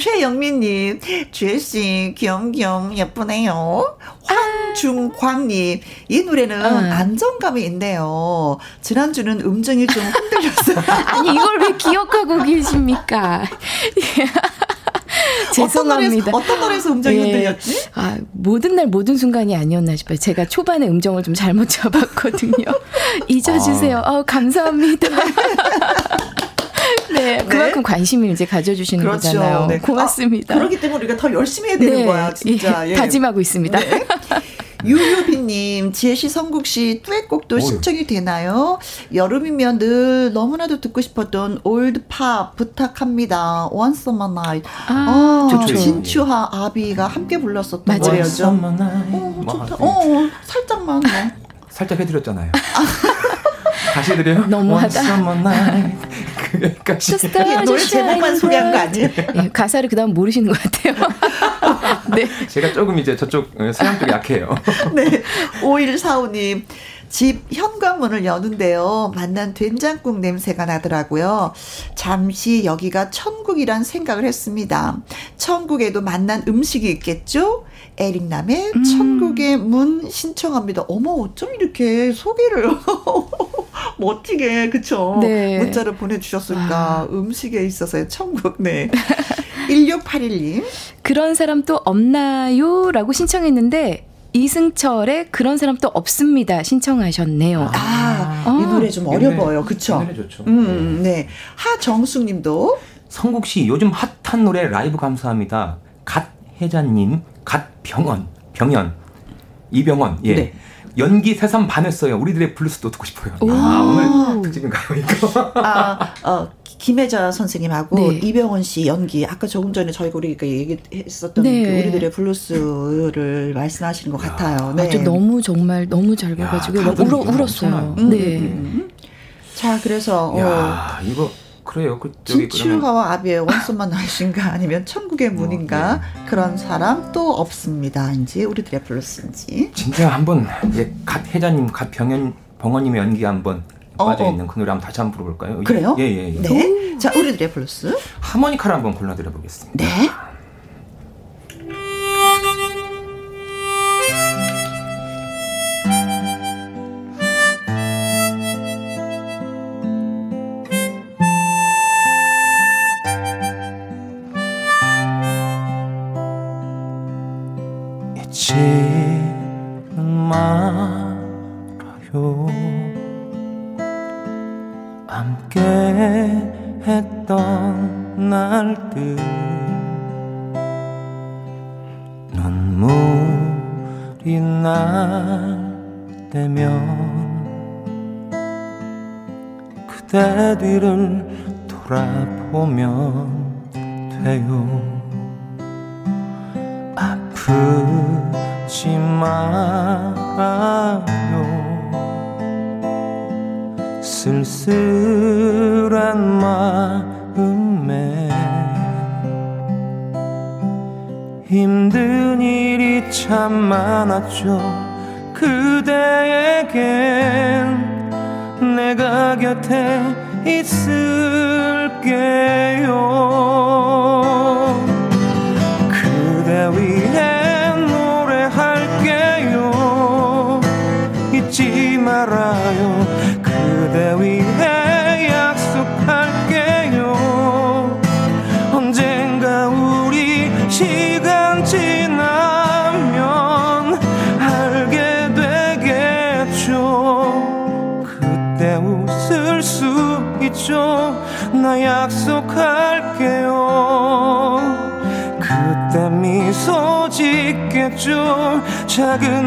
최영민님, 주혜씨, 귀염귀염 예쁘네요. 황중광님, 이 노래는 어. 안정감이 있네요. 지난주는 음정이 좀 흔들렸어요. 아니 이걸 왜 기억하고 계십니까? 죄송합니다. 어떤 노래에서, 음정이 예. 흔들렸지? 아, 모든 날 모든 순간이 아니었나 싶어요. 제가 초반에 음정을 좀 잘못 잡았거든요. 잊어주세요. 어, 감사합니다. 네, 그만큼 관심을 이제 가져주시는 거잖아요. 네. 고맙습니다. 아, 그렇기 때문에 우리가 더 열심히 해야 되는 네, 거야, 진짜. 예, 예. 다짐하고 있습니다. 네. 유유비님, 지혜씨, 성국씨, 듀엣곡도 신청이 되나요? 여름이면 늘 너무나도 듣고 싶었던 올드팝 부탁합니다. Once on my night. 아, 어, 좋죠. 진추하 아비가 함께 불렀었던 맞아요. 노래였죠. Summer night. 어, 뭐 좋다. 하세요? 어, 살짝만. 뭐. 살짝 해드렸잖아요. 다시 해드려요? 너무하다. A 노래 제목만 소개한 거 아니에요? 예, 가사를 그다음 모르시는 것 같아요. 네. 제가 조금 이제 저쪽 어, 서양 쪽 약해요. 네. 5145님. 집 현관문을 여는데요. 만난 된장국 냄새가 나더라고요. 잠시 여기가 천국이란 생각을 했습니다. 천국에도 만난 음식이 있겠죠? 에릭남의 음. 천국의 문 신청합니다. 어머, 어쩜 이렇게 소개를 멋지게, 그쵸? 네. 문자로 보내주셨을까? 와. 음식에 있어서의 천국, 네. 1681님. 그런 사람 또 없나요? 라고 신청했는데 이승철의 그런 사람 또 없습니다. 신청하셨네요. 아, 아. 이 노래 좀이 어려 노래- 보여요. 그쵸? 이 노래 좋죠. 음, 네. 하정숙 님도. 성국 씨 요즘 핫한 노래 라이브 감사합니다. God 혜자님, God 병헌, 병헌, 이병헌, 예. 네. 연기 새삼 반했어요. 우리들의 블루스도 듣고 싶어요. 오. 아, 오늘 특집인가요, 이거? 아, 어, 김혜자 선생님하고 네. 이병헌 씨 연기. 아까 조금 전에 저희가 우리가 얘기했었던 네. 그 우리들의 블루스를 말씀하시는 것 같아요. 네. 아, 저 너무 정말 너무 잘 봐가지고 야, 울어, 울었어요. 엄청나요. 음, 네. 음. 자, 그래서, 어, 야, 이거 그래요. 그 진추하와 아비의 One Summer Night인가 아니면 천국의 문인가 그런 사람 또 없습니다. 인지 우리들의 블루스인지. 진짜 한번 이제 God 혜자님, God병헌 병헌님의 연기 한번 어, 빠져 어. 있는 그 노래 한번 다시 한번 불러볼까요? 그래요? 예, 예, 예. 네. 자, 우리들의 블루스. 하모니카를 한번 골라드려 보겠습니다. 네. 그대 작은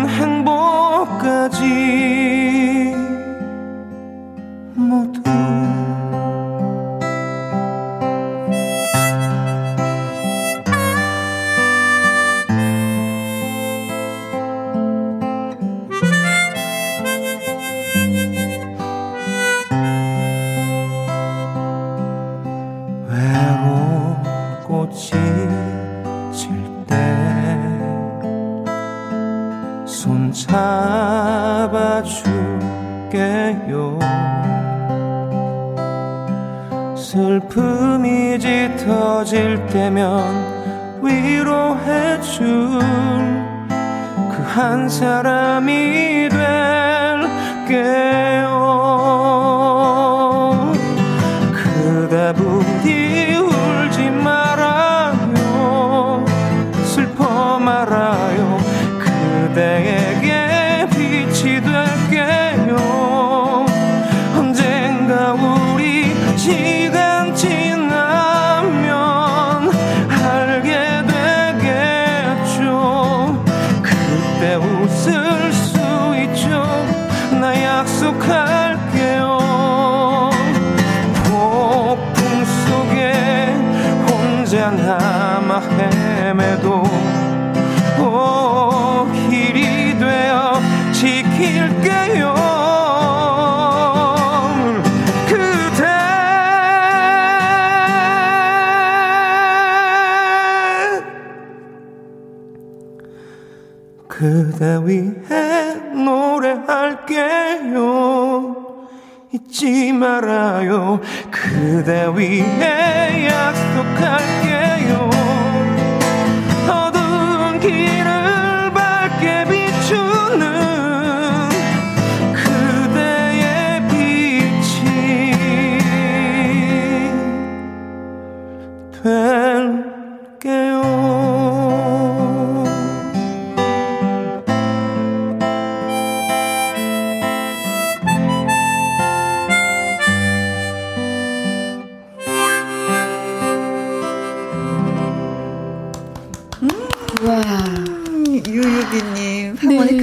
짙어질 때면 위로해줄 그 한 사람이 될게 그대 위해 노래할게요. 잊지 말아요. 그대 위해 약속할게요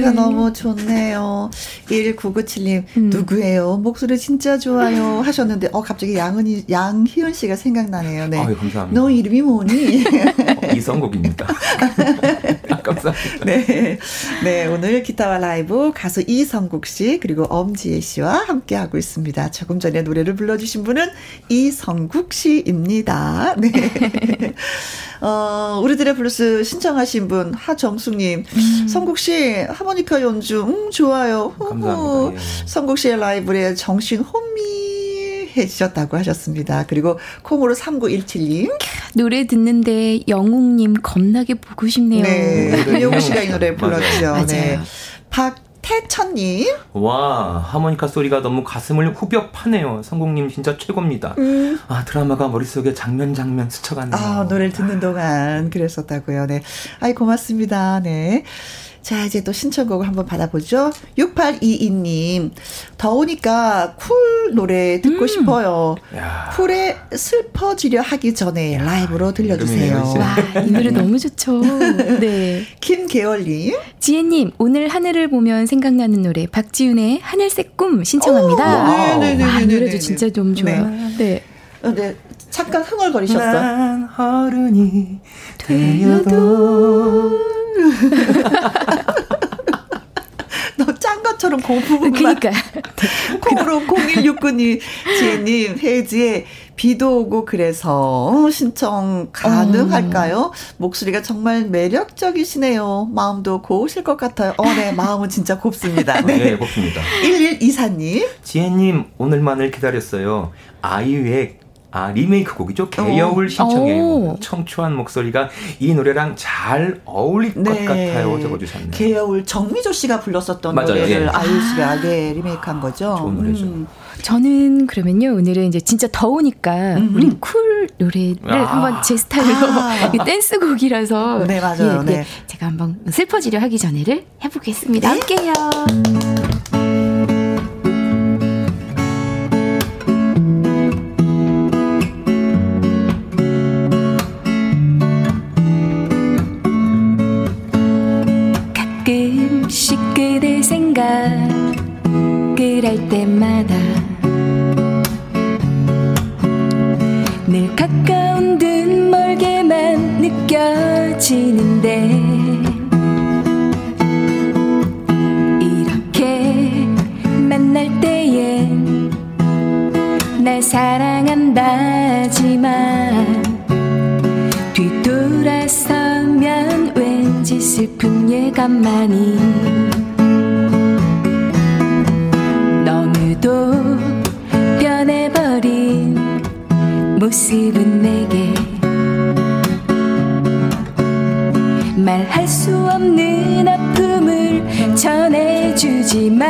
하모니카 네. 너무 좋네요. 1997님, 음. 누구예요? 목소리 진짜 좋아요. 하셨는데, 어, 갑자기 양은이, 양희은 씨가 생각나네요. 네. 아유, 감사합니다. 너 이름이 뭐니? 어, 이성곡입니다. 감사합니다. 네. 네, 오늘 기타와 라이브 가수 이성국 씨, 그리고 엄지혜 씨와 함께하고 있습니다. 조금 전에 노래를 불러주신 분은 이성국 씨입니다. 네. 어, 우리들의 블루스 신청하신 분, 하정숙님. 성국 씨, 하모니카 연주, 음, 좋아요. 감사합니다. 예. 성국 씨의 라이브에 정신 혼미 해지셨다고 하셨습니다. 그리고 콩으로 3917님. 노래 듣는데 영웅님 겁나게 보고 싶네요. 네. 임영웅 씨가 이 노래. 불렀죠. 맞아요. 네. 박 태천님. 와 하모니카 소리가 너무 가슴을 후벼 파네요. 성국님 진짜 최고입니다. 아 드라마가 머릿속에 장면 장면 스쳐가네요. 아, 노래를 듣는 동안 그랬었다고요. 네. 아이, 고맙습니다. 네. 자, 이제 또 신청곡을 한번 받아보죠. 6822님. 더우니까 쿨 노래 듣고 음. 싶어요. 야. 쿨에 슬퍼지려 하기 전에 라이브로 들려주세요. 여름이네요, 와, 이 노래 너무 좋죠. 네. 김계월님. 지혜님, 오늘 하늘을 보면 생각나는 노래, 박지윤의 하늘색 꿈 신청합니다. 오, 네네네네네네. 와, 이 노래도 진짜 너무 좋아요. 네. 어, 네. 잠깐 흥얼거리셨어. 난 어른이 되어도 너짠 것처럼 그 부분만 그니까요. 콩으로 0169님, 지혜님, 혜지의 비도 오고 그래서 어, 신청 가능할까요? 목소리가 정말 매력적이시네요. 마음도 고우실 것 같아요. 어, 네, 마음은 진짜 곱습니다. 네, 네. 곱습니다. 1124님. 지혜님 오늘만을 기다렸어요. 아이유의 아 리메이크 곡이죠. 개여울 오. 신청해요. 청초한 목소리가 이 노래랑 잘 어울릴 것 네. 같아요. 적어주셨네요. 개여울 정미조 씨가 불렀었던 맞아요, 노래를 예. 아이유 씨가 네, 리메이크한 거죠. 좋은 노래죠. 음. 저는 그러면요, 오늘은 이제 진짜 더우니까, 우리 쿨 노래를 아. 한번 제 스타일로, 아. 이 댄스곡이라서. 네, 맞아요. 예, 예. 네. 제가 한번 슬퍼지려 하기 전에를 해보겠습니다. 네. 함께요. 생각을 할 때마다 늘 가까운 듯 멀게만 느껴지는데 이렇게 만날 때엔 날 사랑한다지만 뒤돌아서면 왠지 슬픈 예감만이 모습은 내게 말할 수 없는 아픔을 전해주지만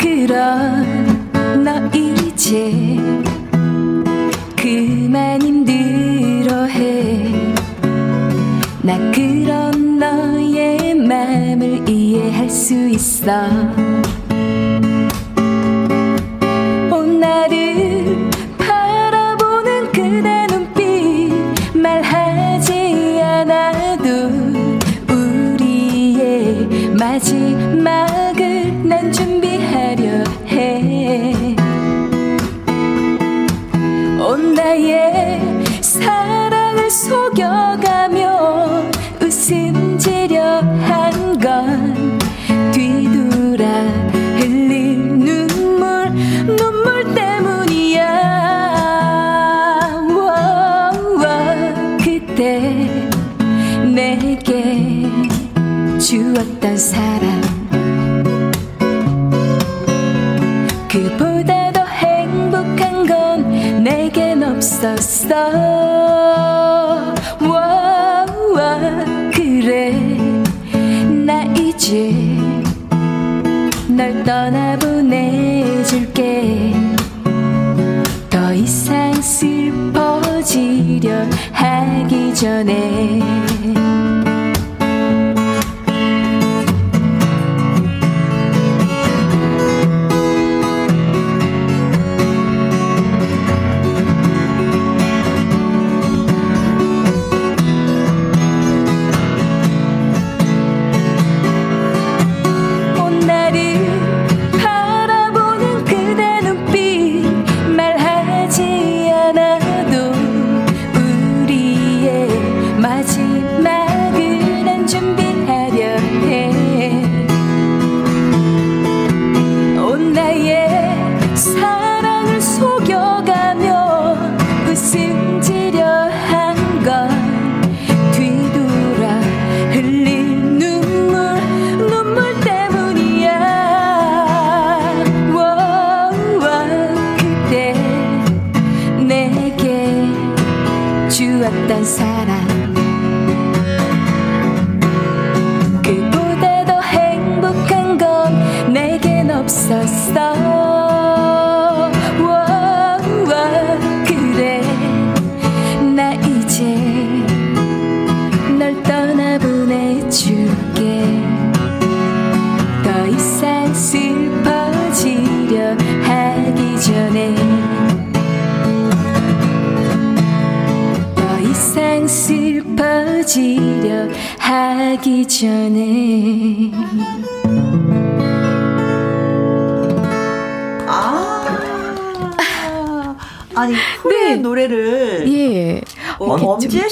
그럼 너 이제 그만 힘들어해. 나 그런 너의 맘을 이해할 수 있어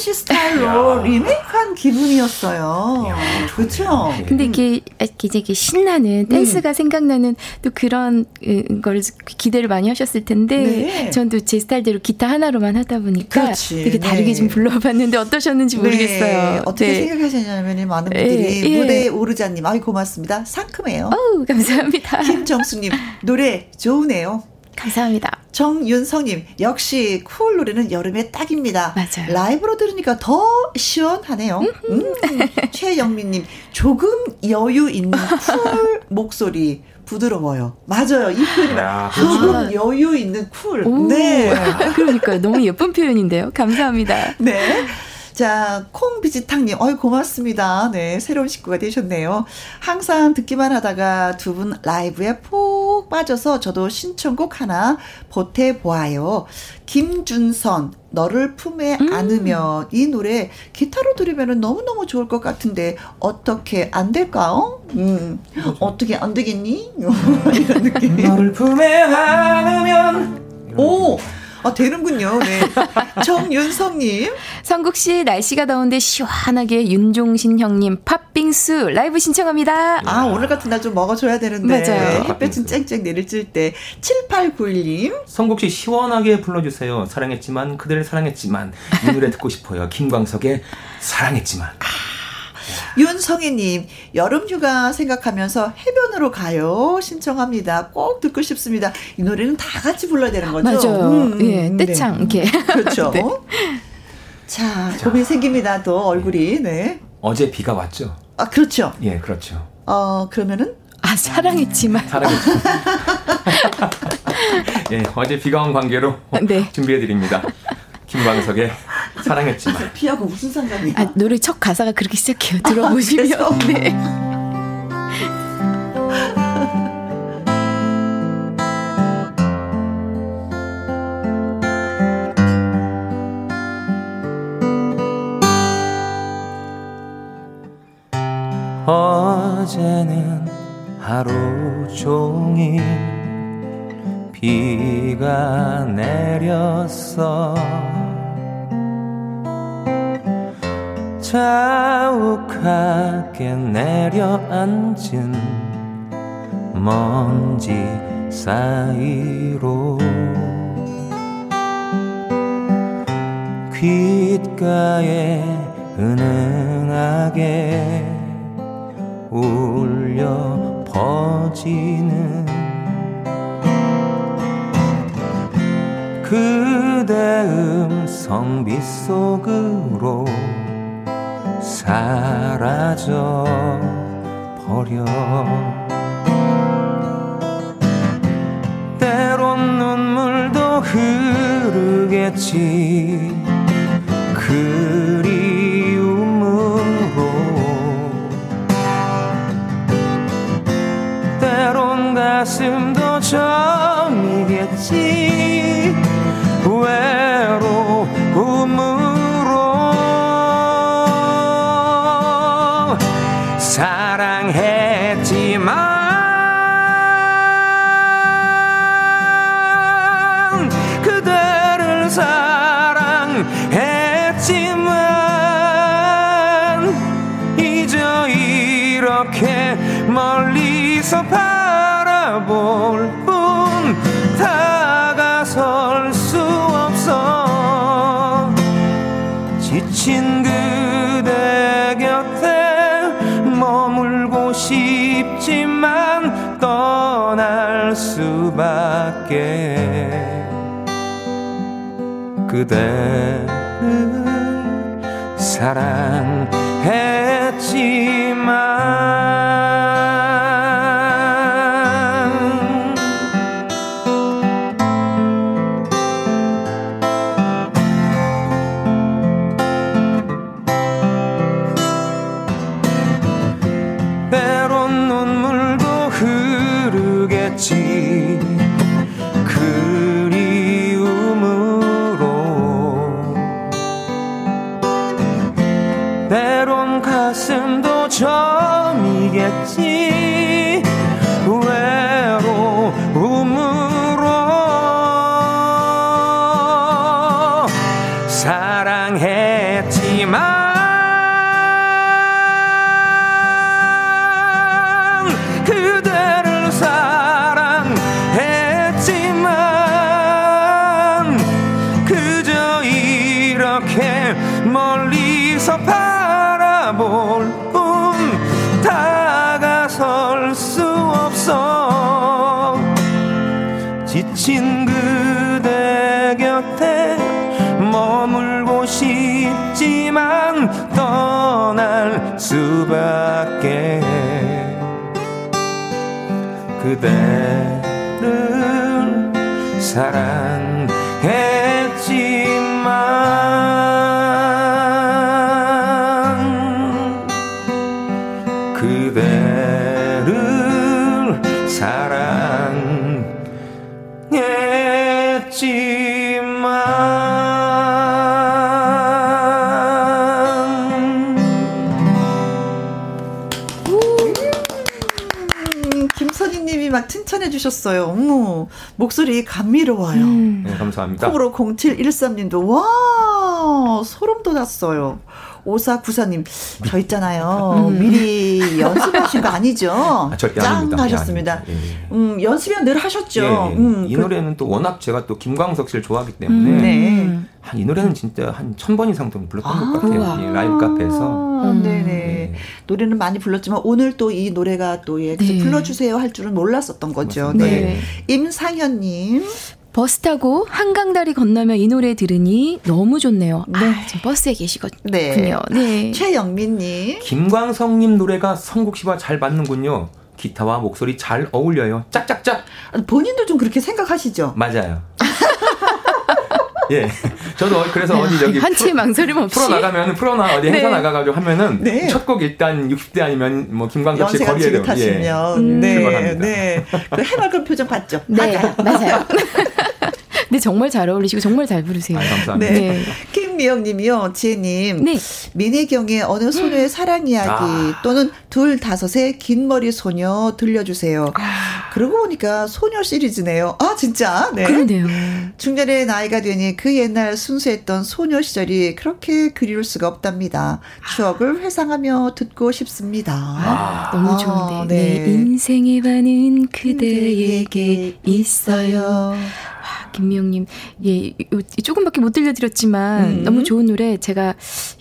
씨 스타일로 리메이크한 기분이었어요. 그렇죠? 근데 이게 이렇게 이제 이게 신나는 댄스가 생각나는 또 그런 음, 걸 기대를 많이 하셨을 텐데 네. 전 또 제 스타일대로 기타 하나로만 하다 보니까 그렇지. 되게 다르게 네. 좀 불러봤는데 어떠셨는지 모르겠어요. 네, 어떻게 네. 생각하시냐면 많은 예, 분들이 예. 무대에 오르자 님, 아이 고맙습니다. 상큼해요. 어우, 감사합니다. 김정수님 노래 좋으네요. 감사합니다. 정윤성님 역시 쿨 노래는 여름에 딱입니다. 맞아요. 라이브로 들으니까 더 시원하네요. 음. 최영민님 조금 여유 있는 쿨 목소리 부드러워요. 맞아요. 이 표현이 야, 조금 여유 있는 쿨. 오, 네. 그러니까요. 너무 예쁜 표현인데요. 감사합니다. 네. 자, 콩비지탕님, 어이, 고맙습니다. 네, 새로운 식구가 되셨네요. 항상 듣기만 하다가 두 분 라이브에 푹 빠져서 저도 신청곡 하나 보태보아요. 김준선, 너를 품에 안으면 이 노래 기타로 들으면 너무너무 좋을 것 같은데 어떻게 안 될까요? 음, 어떻게 안 되겠니? 이런 느낌. 너를 품에 안으면 오! 아, 되는군요. 네. 정윤성님. 성국 씨 날씨가 더운데 시원하게 윤종신 형님 팥빙수 라이브 신청합니다. 아, 오늘 같은 날 좀 먹어줘야 되는데. 맞아요. 햇볕은 쨍쨍 내리칠 때. 7891님. 성국 씨 시원하게 불러주세요. 사랑했지만 그대를 사랑했지만 이 노래 듣고 싶어요. 김광석의 사랑했지만. 윤성애님. 여름휴가 생각하면서 해변으로 가요. 신청합니다. 꼭 듣고 싶습니다. 이 노래는 다 같이 불러야 되는 거죠? 맞아요. 음, 음, 예, 네. 떼창 이렇게. 그렇죠. 네. 자, 고민 생깁니다. 또 얼굴이. 네. 어제 비가 왔죠. 아, 그렇죠. 예, 그렇죠. 어, 그러면은 아 사랑했지만. 사랑했지만. 예, 어제 비가 온 관계로 네. 준비해드립니다. 김광석의 사랑했지만. 피하고 무슨 상관이야? 아, 노래 첫 가사가 그렇게 시작해요. 들어보시면. 네. 어제는 하루 종일 비가 내렸어 자욱하게 내려앉은 먼지 사이로 귓가에 은은하게 울려 퍼지는 그대 음성 빗속으로 사라져 버려. 때론 눈물도 흐르겠지. 그리움으로. 때론 가슴도 저미겠지. 외로움으로 그대를 사랑했지만 없어. 지친 그대 곁에 머물고 싶지만 떠날 수밖에. 그대를 사랑했지만 주셨어요. 어머, 목소리 감미로워요. 네, 감사합니다. 콩으로 0713님도 와 소름 돋았어요. 5494님 저 있잖아요. 미리 연습하신 거 아니죠? 절대 짱 아닙니다. 하셨습니다. 예, 예. 음, 연습은 늘 하셨죠. 예, 예. 음, 이 그- 노래는 또 워낙 제가 또 김광석 씨를 좋아하기 때문에 음, 네. 한이 노래는 진짜 한 천 번 이상 좀 불렀던 아, 것 같아요. 이 라이브 카페에서. 아, 네네. 노래는 많이 불렀지만 오늘 또 이 노래가 또 예, 네. 불러주세요 할 줄은 몰랐었던 거죠. 맞습니다. 네. 네. 임상현님. 버스 타고 한강다리 건너며 이 노래 들으니 너무 좋네요. 네. 아, 지금 버스에 계시거든요. 네. 네. 최영민님. 김광석님 노래가 성국 씨와 잘 맞는군요. 기타와 목소리 잘 어울려요. 짝짝짝. 본인도 좀 그렇게 생각하시죠? 맞아요. 예. 저도 어- 그래서 어디 저기 한치의 망설임 없이. 풀어 나가면 풀어 나 어디 행사 네. 나가가지고 하면은 네. 첫곡 일단 60대 아니면 뭐 김광석 씨 거리에 예. 지긋하시면 네. 네. 그 해맑은 표정 봤죠? 네, 맞아요. 맞아요. 근데 정말 잘 어울리시고 정말 잘 부르세요. 아, 감사합니다. 네. 네. 김미영님이요, 지혜님. 네. 민혜경의 어느 소녀의 사랑 이야기 아. 또는 둘 다섯의 긴 머리 소녀 들려주세요. 그러고 보니까 소녀 시리즈네요. 아 진짜. 네. 그러네요. 중년의 나이가 되니 그 옛날 순수했던 소녀 시절이 그렇게 그리울 수가 없답니다. 추억을 회상하며 듣고 싶습니다. 너무 아, 좋은데. 네. 네. 인생의 반은 그대에게 있어요. 아, 김미영님, 예, 요- 조금밖에 못 들려드렸지만 음. 너무 좋은 노래 제가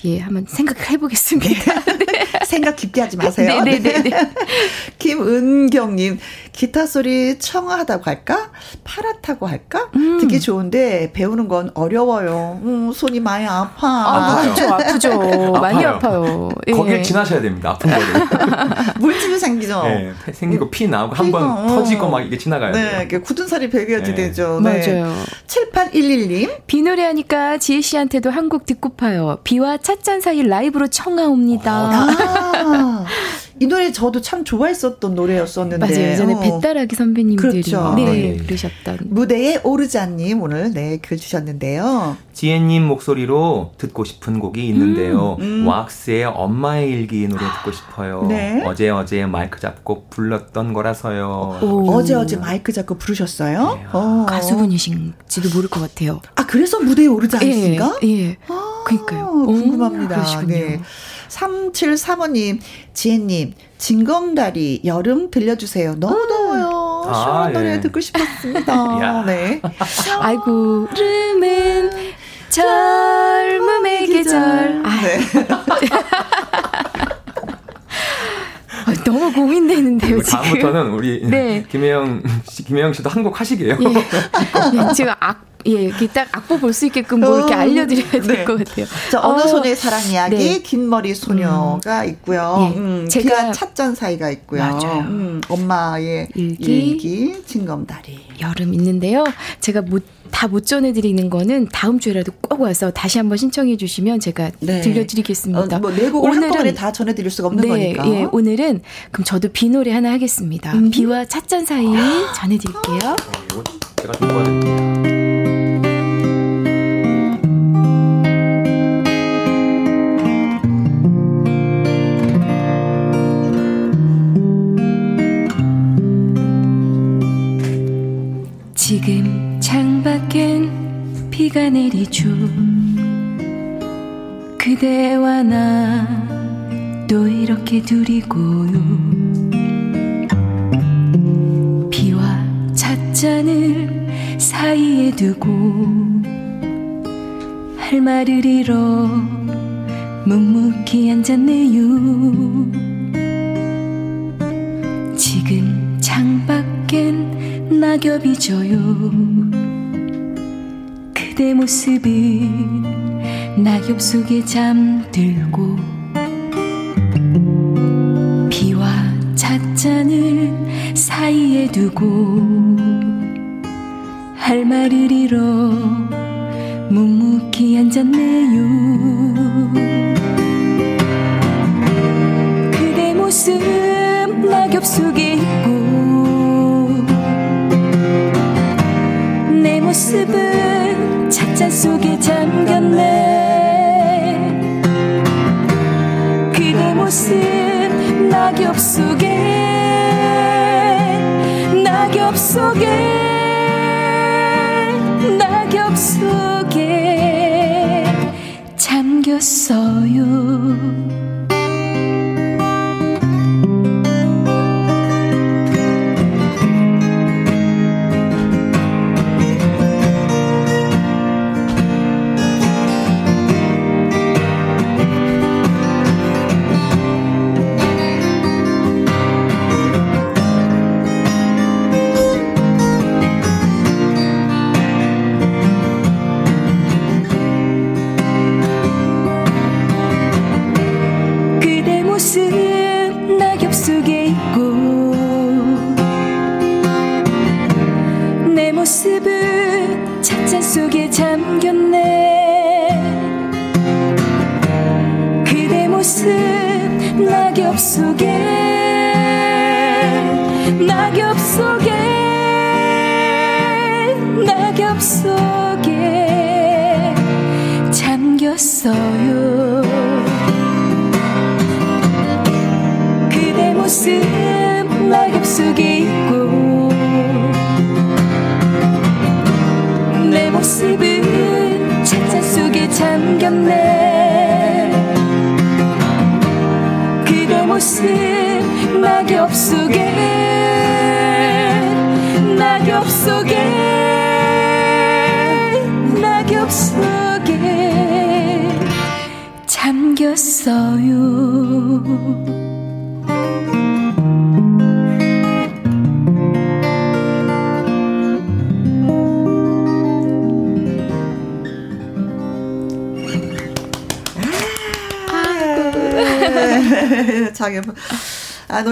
예 한번 생각을 해보겠습니다. 생각 깊게 하지 마세요. 네네네. 김은경님, 기타 소리 청아하다고 할까? 파랗다고 할까? 음. 듣기 좋은데 배우는 건 어려워요. 음, 손이 많이 아파. 아, 아프죠, 아프죠. 많이 아파요. 아파요. 예. 거길 지나셔야 됩니다. 아픈 거를. 물집이 생기죠. 예, 생기고 피 나오고 한번 어. 터지고 막 이게 지나가야 네, 돼요. 굳은 살이 배겨야지 네. 되죠. 네. 맞아요. 7811님. 비 노래 하니까 지혜 씨한테도 한 곡 듣고 파요. 비와 찻잔 사이 라이브로 청하옵니다. 아, 이 노래 저도 참 좋아했었던 노래였었는데 맞아요. 예전에 어. 배따라기 선배님들이 그렇죠. 네, 아, 예. 부르셨던 무대에 오르자님 오늘 네 그주셨는데요. 지혜님 목소리로 듣고 싶은 곡이 있는데요. 음, 음. 왁스의 엄마의 일기 노래 듣고 싶어요. 네. 어제 어제 마이크 잡고 불렀던 거라서요. 오. 어제 어제 마이크 잡고 부르셨어요? 네. 어. 가수분이신지도 모를 것 같아요. 아 그래서 무대에 오르지 않습니까? 예. 예. 아, 그니까요. 궁금합니다. 오, 네. 373호님, 지혜님, 진검다리 여름 들려주세요. 너무 음. 더워요. 아, 시원한 예. 노래 듣고 싶었습니다. 네. 아이고, 름은 젊음의 네. 계절. 아. 네. 아, 너무 고민되는데요, 지금. 다음부터는 우리 네. 김혜영 씨, 김혜영 씨도 한 곡 하시게요. 예. 예, 제가 악, 예, 이렇게 딱 악보 볼 수 있게끔 뭐 이렇게 음, 알려드려야 될 네. 것 같아요. 자, 어느 어, 소녀의 사랑 이야기, 네. 긴 머리 소녀가 있고요. 예, 음, 제가- 찻잔 사이가 있고요. 맞아요. 음, 엄마의 일기. 일기, 진검다리. 여름 있는데요. 제가 못, 다 못 전해드리는 거는 다음 주에라도 꼭 와서 다시 한번 신청해 주시면 제가 네. 들려드리겠습니다. 어, 뭐네 곡을 한꺼번에 다 전해드릴 수가 없는 네, 거니까. 예, 오늘은 그럼 저도 비 노래 하나 하겠습니다. 음. 비와 찻잔 사이 전해드릴게요. 제가. 지금 창밖엔 비가 내리죠. 그대와 나 또 이렇게 둘이고요. 비와 찻잔을 사이에 두고 할 말을 잃어 묵묵히 앉았네요. 지금 창밖엔 낙엽이 져요 그대 모습은 낙엽 속에 잠들고 비와 찻잔을 사이에 두고 할 말을 잃어 묵묵히 앉았네요. 그대 모습 낙엽 속에 있고 내 모습은 찻 잔 속에 잠겼네. 그대 모습 낙엽 속에 낙엽 속에 낙엽 속에 잠겼어요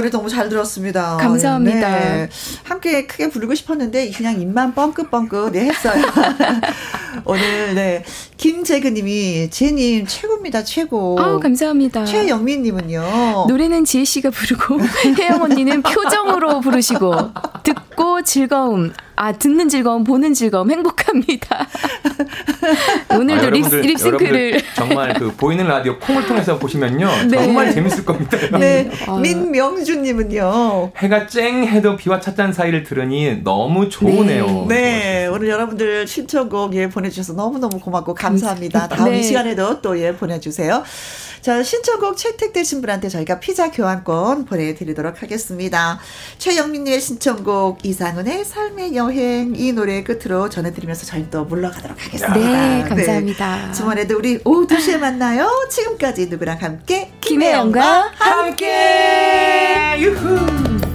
노래 너무 잘 들었습니다. 감사합니다. 네. 함께 크게 부르고 싶었는데 그냥 입만 뻥긋뻥긋 네, 했어요. 오늘 네 김재근님이 제님 최고입니다 최고. 아우 감사합니다. 최영민님은요. 노래는 지혜 씨가 부르고 혜영 언니는 표정으로 부르시고 듣고 즐거움 아 듣는 즐거움 보는 즐거움 행복합니다. 아, 립, 여러분들, 여러분들 정말 그 보이는 라디오 콩을 통해서 보시면요 네. 정말 재밌을 겁니다. 네 아유. 민명주님은요. 해가 쨍 해도 비와 찻잔 사이를 들으니 너무 좋으네요. 네, 오늘 여러분들 신청곡 예 보내주셔서 너무 너무 고맙고 감사합니다. 다음 네. 이 시간에도 또 예 보내주세요. 자, 신청곡 채택되신 분한테 저희가 피자 교환권 보내드리도록 하겠습니다. 최영민님의 신청곡 이상은의 삶의 여행 이 노래 끝으로 전해드리면서 저희 또 물러가도록 하겠습니다. 네 감사합니다. 주말에도 우리 오후 2시에 만나요. 지금까지 누구랑 함께 김혜영과 함께 유후.